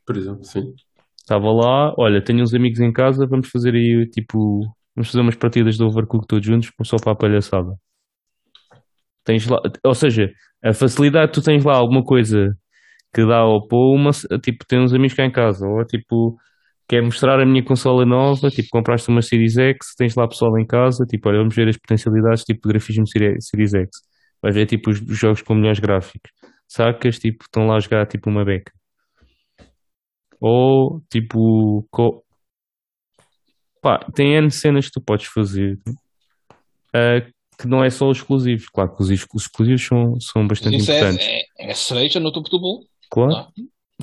Por exemplo, sim. Estava lá, olha, tenho uns amigos em casa, vamos fazer aí, tipo, vamos fazer umas partidas de Overcooked todos juntos, só para a palhaçada. Tens lá, ou seja, a facilidade que tu tens lá alguma coisa que dá ao uma, tipo, tem uns amigos cá em casa, ou tipo, quer mostrar a minha consola nova, tipo, compraste uma Series X, tens lá pessoal em casa, tipo, olha, vamos ver as potencialidades, tipo, de grafismo Series X. Vais ver, tipo, os os jogos com melhores gráficos. Sacas, tipo, estão lá a jogar, tipo, uma beca. Ou, tipo, co... pá, tem N cenas que tu podes fazer ah, que não é só os exclusivos. Claro que os ex- os exclusivos são, são Mas bastante Isso é, importantes. é, é cereja no topo do bolo. Claro. Ah.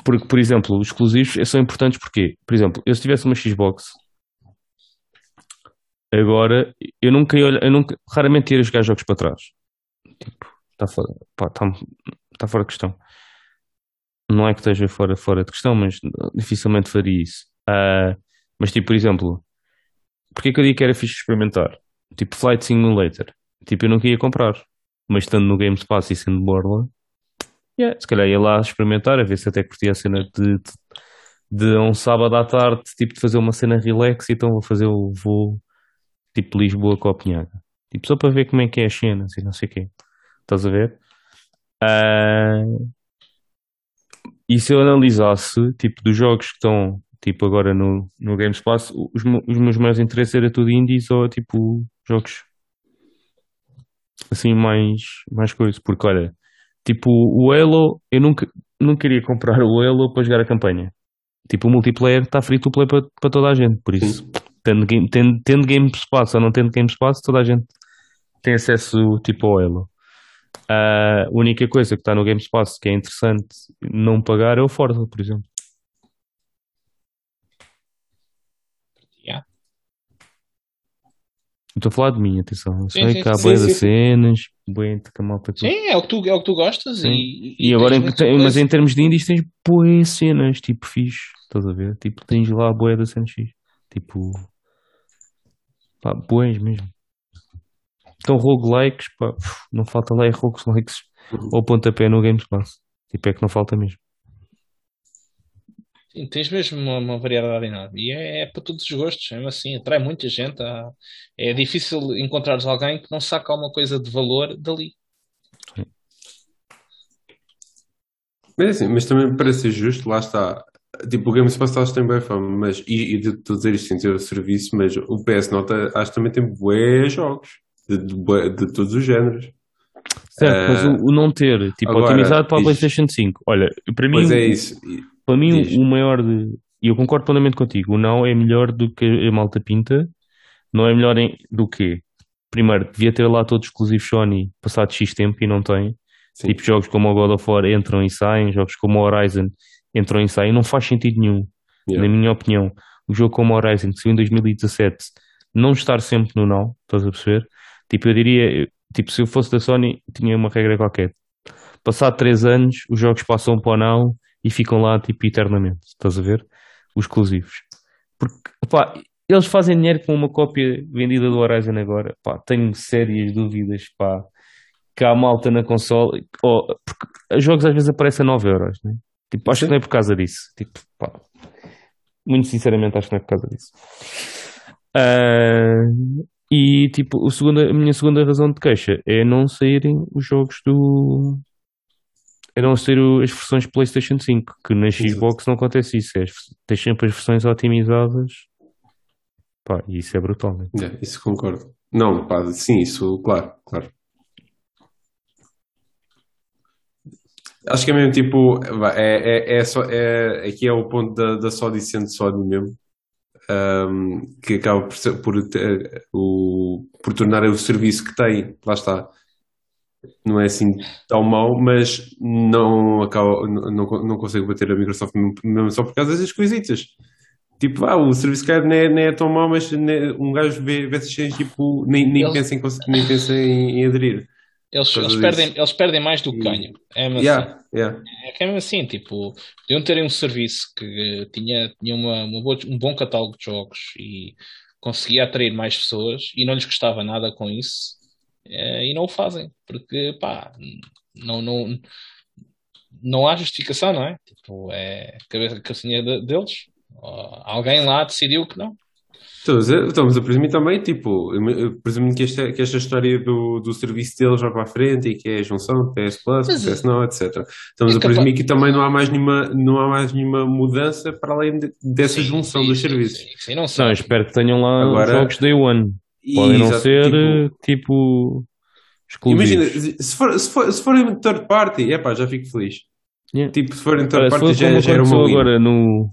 Porque, por exemplo, os exclusivos são importantes porque, por exemplo, eu se tivesse uma Xbox, agora eu nunca ia olhar, eu nunca, raramente ia jogar jogos para trás. Tipo, está fora, pá, tá, tá fora de questão. Não é que esteja fora, fora de questão, mas dificilmente faria isso. Ah, mas, tipo, por exemplo, porque é que eu digo que era fixe experimentar? Tipo, Flight Simulator. Tipo, eu nunca ia comprar. mas estando no Game Pass e sendo Borla, yeah, se calhar ia lá experimentar, a ver se até curtia a cena de, de, de um sábado à tarde, tipo, de fazer uma cena relax, então vou fazer o voo tipo Lisboa-Copenhaga. Tipo, só para ver como é que é as cenas e não sei o quê. Estás a ver? Ah, e se eu analisasse, tipo, dos jogos que estão, tipo, agora no, no Games Pass, os, os meus maiores interesses era tudo indies ou, tipo, jogos assim, mais, mais coisas. Porque, olha, tipo, o Halo, eu nunca, nunca queria comprar o Halo para jogar a campanha. Tipo, o multiplayer está free to play para para toda a gente. Por isso, tendo, game- tendo, tendo Game Pass ou não tendo Game Pass, toda a gente tem acesso, tipo, ao Halo. A única coisa que está no Game Pass que é interessante não pagar é o Forza, por exemplo. Yeah. Estou a falar de mim, atenção. Eu Sim, sei sim, que há sim, sim. cenas, boia de que a malta. Sim, é o que tu, é o que tu gostas Sim. e, E agora, em, tem- mas em termos de indies, tens boas cenas, tipo, fixe. Estás a ver? Tipo, tens lá a boia da cena X. Tipo, pá, boas mesmo. Então, roguelikes, pá, não falta lá é roguelikes ou pontapé no Games Pass. Tipo, é que não falta mesmo. Sim, tens mesmo uma, uma variedade enorme. E é, é para todos os gostos, mesmo assim, atrai muita gente. há- É difícil encontrares alguém que não saca alguma coisa de valor dali. Mas, assim, mas também para ser justo, lá está. Tipo, o Game Pass acho que tem bem fama, mas, e, e de tu dizer isto sem ter o serviço, mas o PS Nota acho que também tem bué jogos de, de, bué- de todos os géneros. Certo, mas Ah, o, o não ter, tipo, agora, otimizado para a diz. PlayStation 5. Olha, para mim, Pois é o- isso. E- para mim Diz. o maior de. E eu concordo plenamente contigo. O não é melhor do que a malta pinta. Não é melhor em, do que. Primeiro, devia ter lá todos exclusivos Sony passado X tempo e não tem. Sim. Tipo, jogos como o God of War entram e saem, jogos como o Horizon entram e saem. Não faz sentido nenhum, Yeah. na minha opinião. Um jogo como o Horizon, que saiu em 2017, não estar sempre no não, estás a perceber? Tipo, eu diria, tipo, se eu fosse da Sony, tinha uma regra qualquer. Passado 3 anos, os jogos passam para o não e ficam lá, tipo, eternamente, estás a ver? Os exclusivos. Porque, pá, eles fazem dinheiro com uma cópia vendida do Horizon agora, pá, tenho sérias dúvidas, pá, que há malta na console, ou, porque os jogos às vezes aparecem a 9 euros, né? Tipo, acho Sim. que não é por causa disso. Tipo, pá, muito sinceramente acho que não é por causa disso. Ah, e tipo, o segundo, a minha segunda razão de queixa é não saírem os jogos do. É não sair o- as versões PlayStation 5, que na. Xbox não acontece isso. É, tens sempre as versões otimizadas. Pá, e isso é brutal, né? Yeah, isso concordo. Não, pá, sim, isso, claro, claro. Acho que é mesmo tipo, é, é, é só, é, aqui é o ponto da, da Sony sendo Sony mesmo, ahm, que acaba por, ser- por, ter- o, por tornar o serviço que tem, lá está, não é assim tão mau, mas não acaba, não, não, consegue bater a Microsoft mesmo, só por causa das coisitas. Tipo, ah, o serviço cara não é, não é tão mau, mas ne- um gajo vê, vê essas tipo, nem, nem Eles- pensa, em, nem pensa em, em aderir. Eles, eles, perdem, eles perdem mais do que ganham. É mesmo assim. Yeah, yeah. É que é mesmo assim, tipo, podiam terem um serviço que eh, tinha, tinha uma, uma boa- um bom catálogo de jogos e conseguia atrair mais pessoas e não lhes custava nada com isso e não o fazem, porque pá, não, não, não há justificação, não é? Tipo, é cabeça cabecinha de- deles. Alguém lá decidiu que não. Estamos a, estamos a presumir também, tipo, presumo que esta, que esta história do, do serviço deles vai para a frente e que é a junção de PS Plus, Mas, PS Now, etc. Estamos é a presumir que também não há mais nenhuma, não há mais nenhuma mudança para além de- dessa Sim, junção sim, dos sim, serviços. sim, sim, não Não, sei. eu espero que tenham lá Agora- jogos Day One. E, Podem não exato, ser tipo, eh, tipo exclusivos. imagina, se for, se for, se forem third party, epá, já fico feliz. Yeah. Tipo, se forem Olha, third se party for já, como já era uma agora no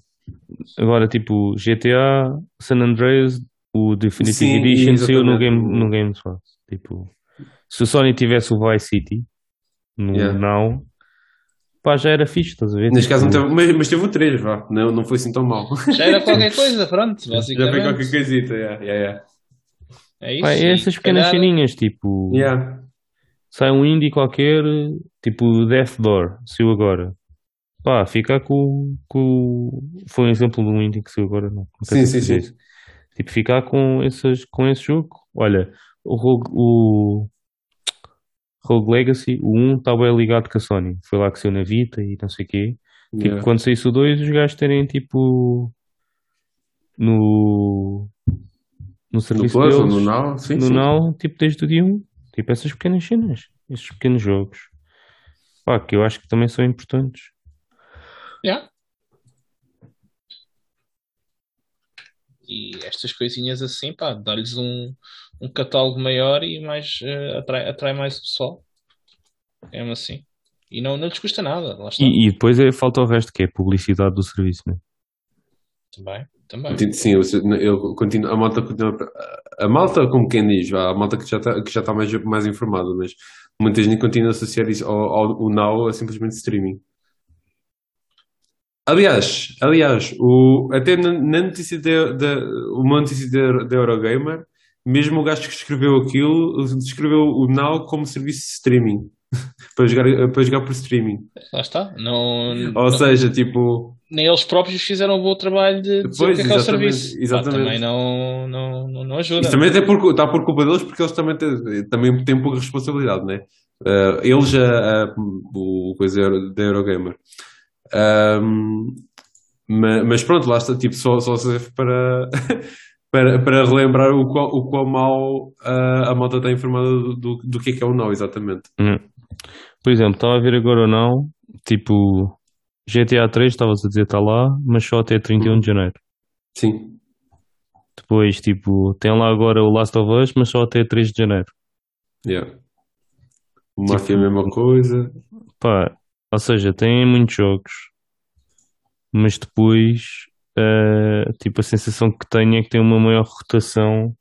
agora tipo GTA, San Andreas, o Definitive Sim, Edition saiu no game no Game Pass. Tipo, se o Sony tivesse o Vice City no Yeah. Now, pá, já era fixe, estás a ver? Neste caso, não Tipo, teve, mas, mas teve o 3, vá. Não, não foi assim tão mal. Já era qualquer coisa, pronto, Já foi qualquer coisita, yeah, yeah, yeah. É isso. pá, é essas pequenas calhar- ceninhas, tipo, Yeah. sai um indie qualquer, tipo Death Door, saiu agora. Pá, fica com, com. Foi um exemplo de um indie que saiu agora, não. não Sim, sim, sim. isso. Tipo, ficar com, esses, com esse jogo. Olha, o, Rogue- o Rogue Legacy, o 1 está bem ligado com a Sony. Foi lá que saiu na Vita e não sei o quê. Tipo, Yeah. quando saísse o 2, os gajos terem tipo no no No serviço Plus ou deles, no Now, sim, no sim. Now, tipo desde o dia 1. Tipo essas pequenas cenas, esses pequenos jogos. Pá, que eu acho que também são importantes. Yeah. E estas coisinhas assim, pá, dá-lhes um, um catálogo maior e mais eh, atrai, atrai mais o pessoal. É mesmo assim. E não, não lhes custa nada, lá está. E, e depois é, falta o resto, que é a publicidade do serviço, né? Também, também. Sim, eu, eu continuo, a malta continua. A malta, como quem diz, a malta que já está que já está mais, mais informada, mas muita gente continua a associar isso ao, ao, ao Now a simplesmente streaming. Aliás, aliás, o, até na, na notícia da, da, uma notícia da, da Eurogamer, mesmo o gajo que escreveu aquilo descreveu o Now como serviço de streaming para jogar, para jogar por streaming. Lá está. Não, Ou não- seja, tipo, nem eles próprios fizeram um bom trabalho de dizer Pois, o que é que é o serviço. Exatamente. também não, não, não, não ajuda. Isso também até por, está por culpa deles, porque eles também têm, também têm pouca responsabilidade, né? Uh, eles, a, a- o coisa da Eurogamer. Um, ma- mas, pronto, lá está, tipo, só, só serve para, para, para relembrar o quão, o quão mal uh, a malta está informada do, do, do que é que é o não, exatamente. Hum. Por exemplo, estava a ver agora ou não, tipo, GTA 3, estavas a dizer está lá, mas só até 31 de janeiro. Sim, Depois, tipo, tem lá agora o Last of Us, mas só até 3 de janeiro. yeah. O Mafia é a mesma coisa. Pá, ou seja, tem muitos jogos, mas depois, eh, tipo, a sensação que tenho é que tem uma maior rotação,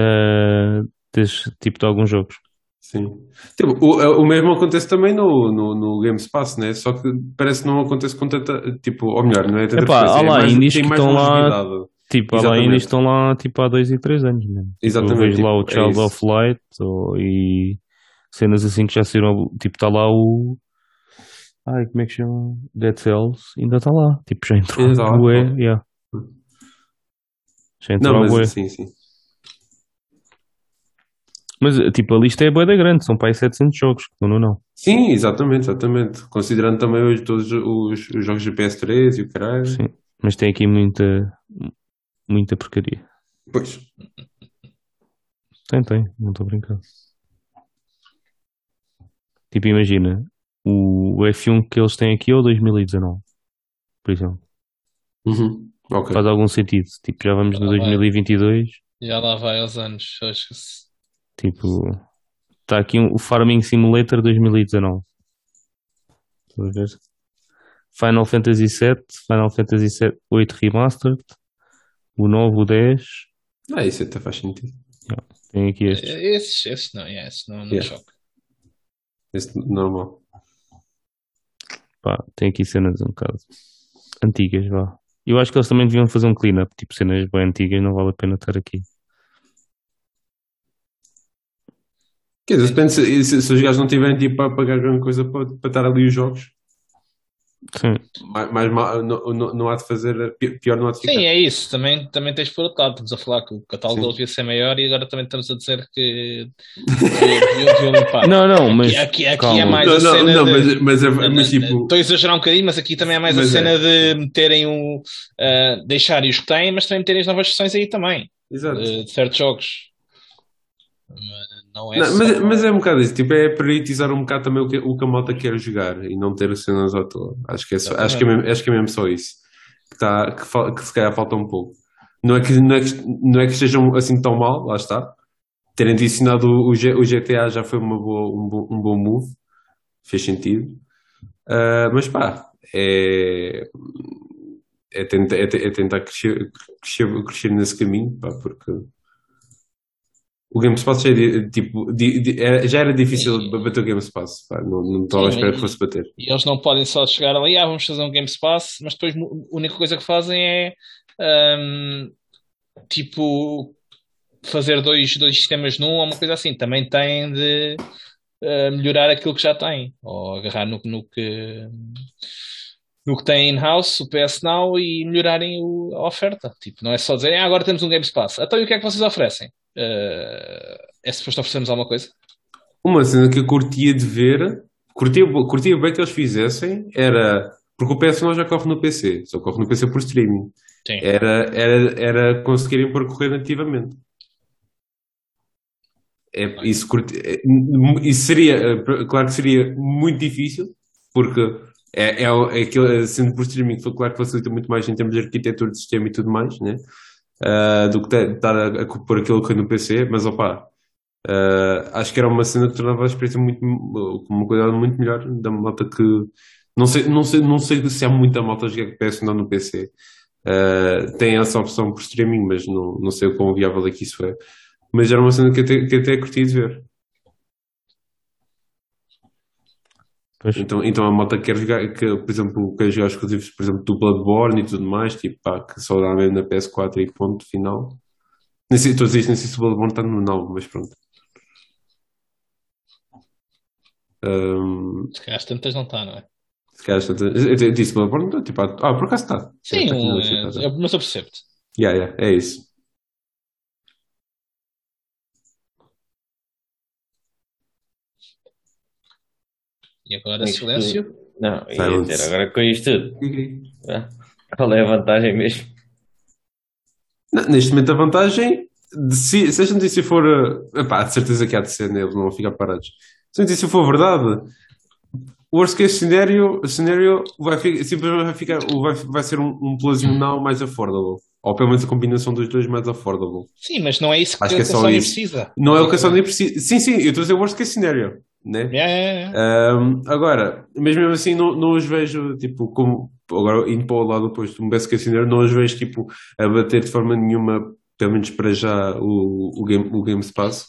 eh, desse tipo de alguns jogos. Sim. Tipo, o, o mesmo acontece também no, no, no Game Pass, né? Só que parece que não acontece com tanta. Tipo, ou melhor, não é tanta Epá, frequência, há é lá mais- indies que mais estão lá-. Tipo, há lá ainda estão lá tipo há 2 e 3 anos, mesmo. Exatamente. Eu vejo lá o tipo, é Child isso. of Light ou, e cenas assim que já saíram. Tipo, está lá o. Ai, como é que chama? Dead Cells, ainda está lá. Tipo, já entrou. Lá, Bué, yeah. Já entrou Não, a bué. mas sim, sim. Mas, tipo, a lista é bué da grande, são para aí 700 jogos no não. Sim, exatamente, exatamente. Considerando também hoje todos os, os jogos de PS3 e o caralho. Sim. Mas tem aqui muita. Muita porcaria. Pois. Tem, tem, não estou a brincar. Tipo, imagina, o, o F1 que eles têm aqui é o 2019, por exemplo. Uhum. Ok. Faz algum sentido. Tipo, já vamos no Ah, vai. 2022. Já lá vai aos anos. Acho que se- Tipo, está aqui um- o Farming Simulator 2019. Estás a ver? Final Fantasy VII, Final Fantasy VII 8 Remastered, o 9, o 10. Ah, isso até faz sentido. Tem aqui estes. Esses, esses não, yeah, esses não, não Yeah. choca. Esse normal. Pá, tem aqui cenas um bocado antigas, vá. Eu acho que eles também deviam fazer um clean-up, tipo cenas bem antigas, não vale a pena estar aqui. Quer dizer, depende se, se, se os gajos não tiverem tipo para pagar grande coisa para, para estar ali os jogos, Sim, mais, mais mal, não, não, não há de fazer, pi- pior não há de ficar. Sim, é isso. Também, também tens por outro lado. Estamos a falar que o catálogo deles devia ser maior e agora também estamos a dizer que deviam limpar. Não, não, mas Aqui, aqui, aqui é mais não, a não, cena não, de... mas, mas, é- mas tipo, Estou a exagerar um bocadinho, mas aqui também é mais a Mas é. cena de meterem o. ah, deixarem os que têm, mas também meterem as novas versões aí também. exato. De, de certos jogos. Mas Não é Não, só- mas, mas é um bocado isso, tipo, é priorizar um bocado também o que, o que a malta quer jogar e não ter cenas à toa. Acho que é, só, acho que é, mesmo, acho que é mesmo só isso que, tá, que, fal- que se calhar falta um pouco. Não é, que, não, é que, não é que estejam assim tão mal, lá está. Terem adicionado o, o GTA já foi uma boa, um, bom, um bom move, fez sentido. Ah, mas pá, é, é, tentar, é, é tentar crescer, crescer, crescer nesse caminho, pá, porque. O Game Pass já, é tipo, di- di- era- já era difícil Sim. bater o Game Pass. Pá, não, não estava à espera que fosse bater. E eles não podem só chegar ali, ah, vamos fazer um Game Pass, mas depois a única coisa que fazem é ahm, tipo fazer dois, dois sistemas num ou uma coisa assim. Também têm de ah, melhorar aquilo que já têm, ou agarrar no, no que no que têm in-house, o PS Now, e melhorarem o- a oferta. Tipo, não é só dizer, ah, agora temos um Game Pass. Então e o que é que vocês oferecem? Ah, é suposto oferecermos alguma coisa? Uma cena que eu curtia de ver, curtia, curtia bem que eles fizessem, era. Porque o PS não já corre no PC, só corre no PC por streaming. Sim. Era, era, era conseguirem percorrer nativamente. É, isso, curti- é, isso seria, é, claro que seria muito difícil, porque é, é, é aquilo, sendo por streaming, claro que facilita muito mais em termos de arquitetura de sistema e tudo mais, né? Ah, do que estar a, a pôr aquilo que no PC, mas opá, ah, acho que era uma cena que tornava a experiência muito, com uma qualidade muito melhor da malta que não sei, não sei, não sei se há muita malta a jogar PS não no PC. Ah, tem essa opção por streaming, mas não, não sei o quão viável é que isso é. Mas era uma cena que até, que até curti de ver. Pois. Então, então a malta que quer jogar, que, por exemplo, quer jogar exclusivos, por exemplo, do Bloodborne e tudo mais, tipo, pá, que só dá mesmo na PS4 e ponto final. Nem sei, estou a dizer nem sei se o Bloodborne está no não, mas pronto. Ahm, Se calhar às tantas não está, não é? se calhar, esta- eu eu disse Bloodborne, não, tipo, ah, por acaso está. Sim, Está aqui um, na lista, tá, tá. é, mas eu percebo-te. Yeah, yeah, é isso. E agora Isto- silêncio. Não, ia dizer, agora com isto tudo, ah, qual é a vantagem mesmo? Não, neste momento a vantagem, de se, se esta notícia for, eh, epá, de certeza que há de ser, né? eles não vão ficar parados. Se a notícia for verdade, o worst case scenario, scenario vai, fi- simplesmente vai, ficar, vai, vai ser um, um Now mais affordable. Ou pelo menos a combinação dos dois mais affordable. Sim, mas não é isso que Acho que é a só Sony precisa. Não é o que a Sony precisa. Sim, sim, eu estou a dizer worst case scenario. Né? É, é, é. Um, agora, mas mesmo assim não, não os vejo tipo como agora indo para o lado oposto do best case não os vejo tipo a bater de forma nenhuma, pelo menos para já, o, o, game, o Game Pass.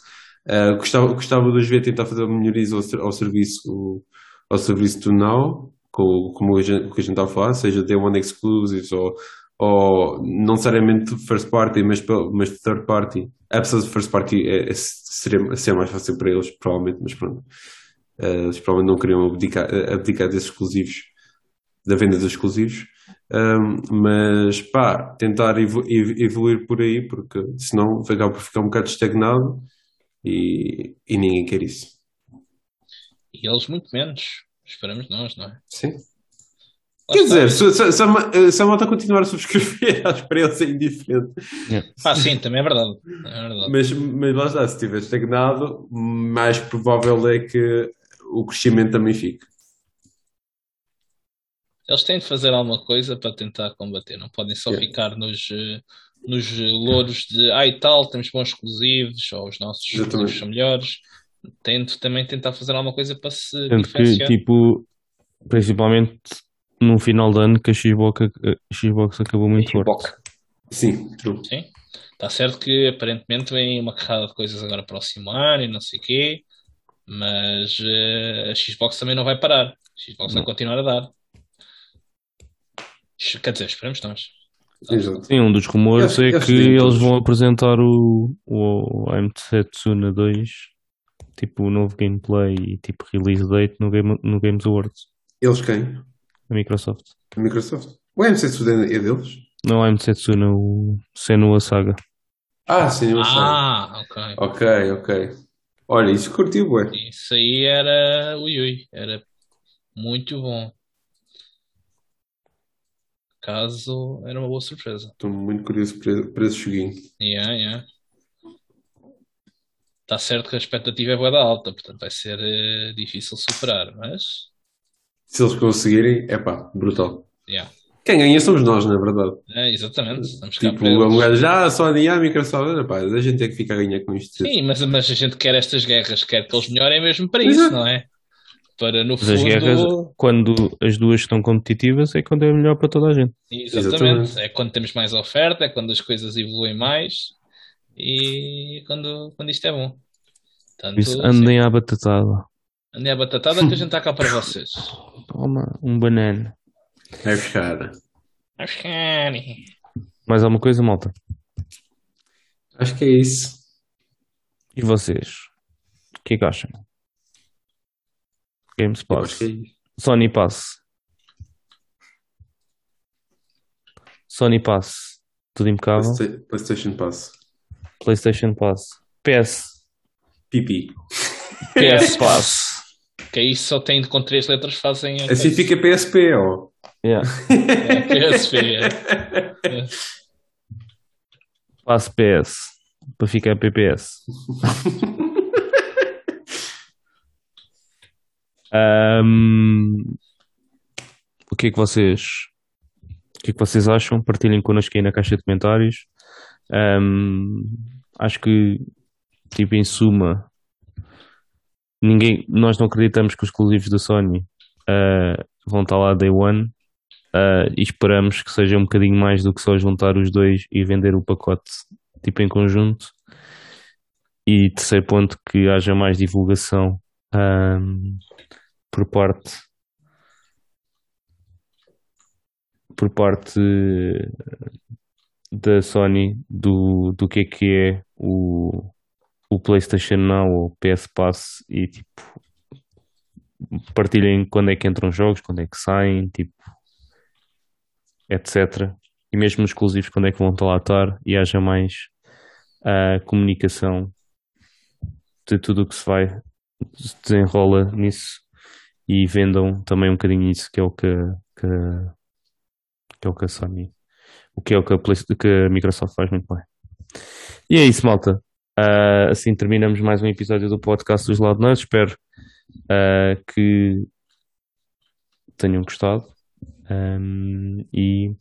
Uh, gostava, gostava de os ver tentar fazer melhorias ao, ao serviço ao serviço do Now, com, como o que a gente está a falar, seja Day One Exclusives ou, ou não necessariamente first party, mas, mas third party. Apesar de first party é, é, seria, seria mais fácil para eles, provavelmente, mas pronto. Uh, eles provavelmente não queriam abdicar, abdicar desses exclusivos, da venda dos exclusivos. Um, mas pá, tentar evo- ev- evoluir por aí, porque senão vai acabar por ficar um bocado estagnado e, e ninguém quer isso. E eles muito menos. Esperamos nós, não é? Sim. Quer dizer, se, se, se, a, ma- se a malta continuar a subscrever, para eles é indiferente. Ah, sim, também é verdade. É verdade. Mas, mas lá está, se estiver estagnado, mais provável é que o crescimento também fique. Eles têm de fazer alguma coisa para tentar combater. Não podem só Yeah. ficar nos, eh, nos louros de ah e tal, temos bons exclusivos, ou os nossos exclusivos são melhores. De também tentar fazer alguma coisa para se Sendo que, tipo, principalmente no final do ano, que a Xbox, a Xbox acabou muito forte. Xbox. Sim, true. Sim. Está certo que aparentemente vem uma carrada de coisas agora próximo ano e não sei o quê, mas eh, a Xbox também não vai parar. A Xbox vai continuar a dar. Quer dizer, esperamos nós. Exato. Sim, um dos rumores Eles- é que eles todos. vão apresentar o, o AMT Tsuna 2, tipo o novo gameplay e tipo release date no, Game, no Games Awards, Eles quem? Da Microsoft. A Microsoft. O MC Sudene é deles? Não o AMT Tsuna, o Senua Saga. Ah, sim, eu sei. Ah, ok. Ok, ok. Olha, isso curtiu, ué. Isso aí era. Ui, ui, era muito bom. Caso era uma boa surpresa. Estou muito curioso para, esse joguinho. Yeah, yeah. Está certo que a expectativa é bué da alta, portanto vai ser eh, difícil superar, mas. Se eles conseguirem, é pá, brutal. Yeah. Quem ganha somos nós, na verdade. É, exatamente. Estamos Tipo, eles. mulher já só a a Microsoft, epá, a gente tem que ficar a ganhar com isto. Sim, mas, mas a gente quer estas guerras, quer que eles melhorem mesmo para Exato. isso, não é? Para no Mas as fundo. guerras, quando as duas estão competitivas, é quando é melhor para toda a gente. Exatamente. Exatamente. É quando temos mais oferta, é quando as coisas evoluem mais e quando, quando isto é bom. Portanto, Por isso, sim. andem à batatada. Andem à batatada que a gente está cá para vocês. Toma, um banana. Vai buscar. Cara, Mais alguma coisa, malta? Acho que é isso. E vocês? O que é que acham? Games Pass. acho que é isso. Sony Pass. Sony Pass. Tudo impecável. Playsta- PlayStation Pass. PlayStation Pass. PS. Pipi. PS Pass. Que aí só tem com três letras fazem. a Assim fica PSP, ó. Yeah. É, PSP. é. Pass PS. Para ficar PPS. Ahm, o que é que vocês o que é que vocês acham? Partilhem connosco aí na caixa de comentários. Ahm, acho que tipo em suma ninguém nós não acreditamos que os exclusivos da Sony ah, vão estar lá day one ah, e esperamos que seja um bocadinho mais do que só juntar os dois e vender o pacote tipo em conjunto. E terceiro ponto, que haja mais divulgação ahm, por parte por parte da Sony do, do que é que é o, o PlayStation Now ou PS Pass e tipo partilhem quando é que entram os jogos, quando é que saem, tipo etc. E mesmo os exclusivos quando é que vão estar lá estar e haja mais ah, comunicação de tudo o que se vai se desenrola nisso e vendam também um bocadinho isso que é o que, que, que é o que a Sony o que é o que a, Play- que a Microsoft faz muito bem. E é isso, malta. Ah, assim terminamos mais um episódio do podcast dos Loud Nerds. Espero ah, que tenham gostado. Ahm, e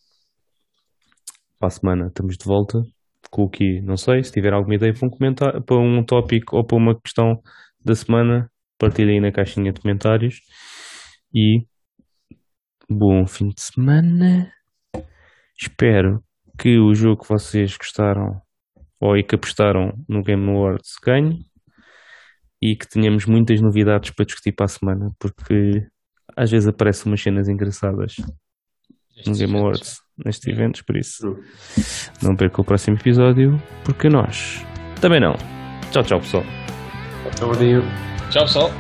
para a semana estamos de volta com o que não sei. Se tiver alguma ideia para um comentário, para um tópico ou para uma questão da semana, partilhem aí na caixinha de comentários. E bom fim de semana. Espero que o jogo que vocês gostaram ou e que apostaram no Game Awards ganhe e que tenhamos muitas novidades para discutir para a semana, porque às vezes aparecem umas cenas engraçadas no Game Awards nestes eventos, por isso não perca o próximo episódio, porque nós também não. Tchau, tchau, pessoal. Tchauzinho. Tchau, pessoal.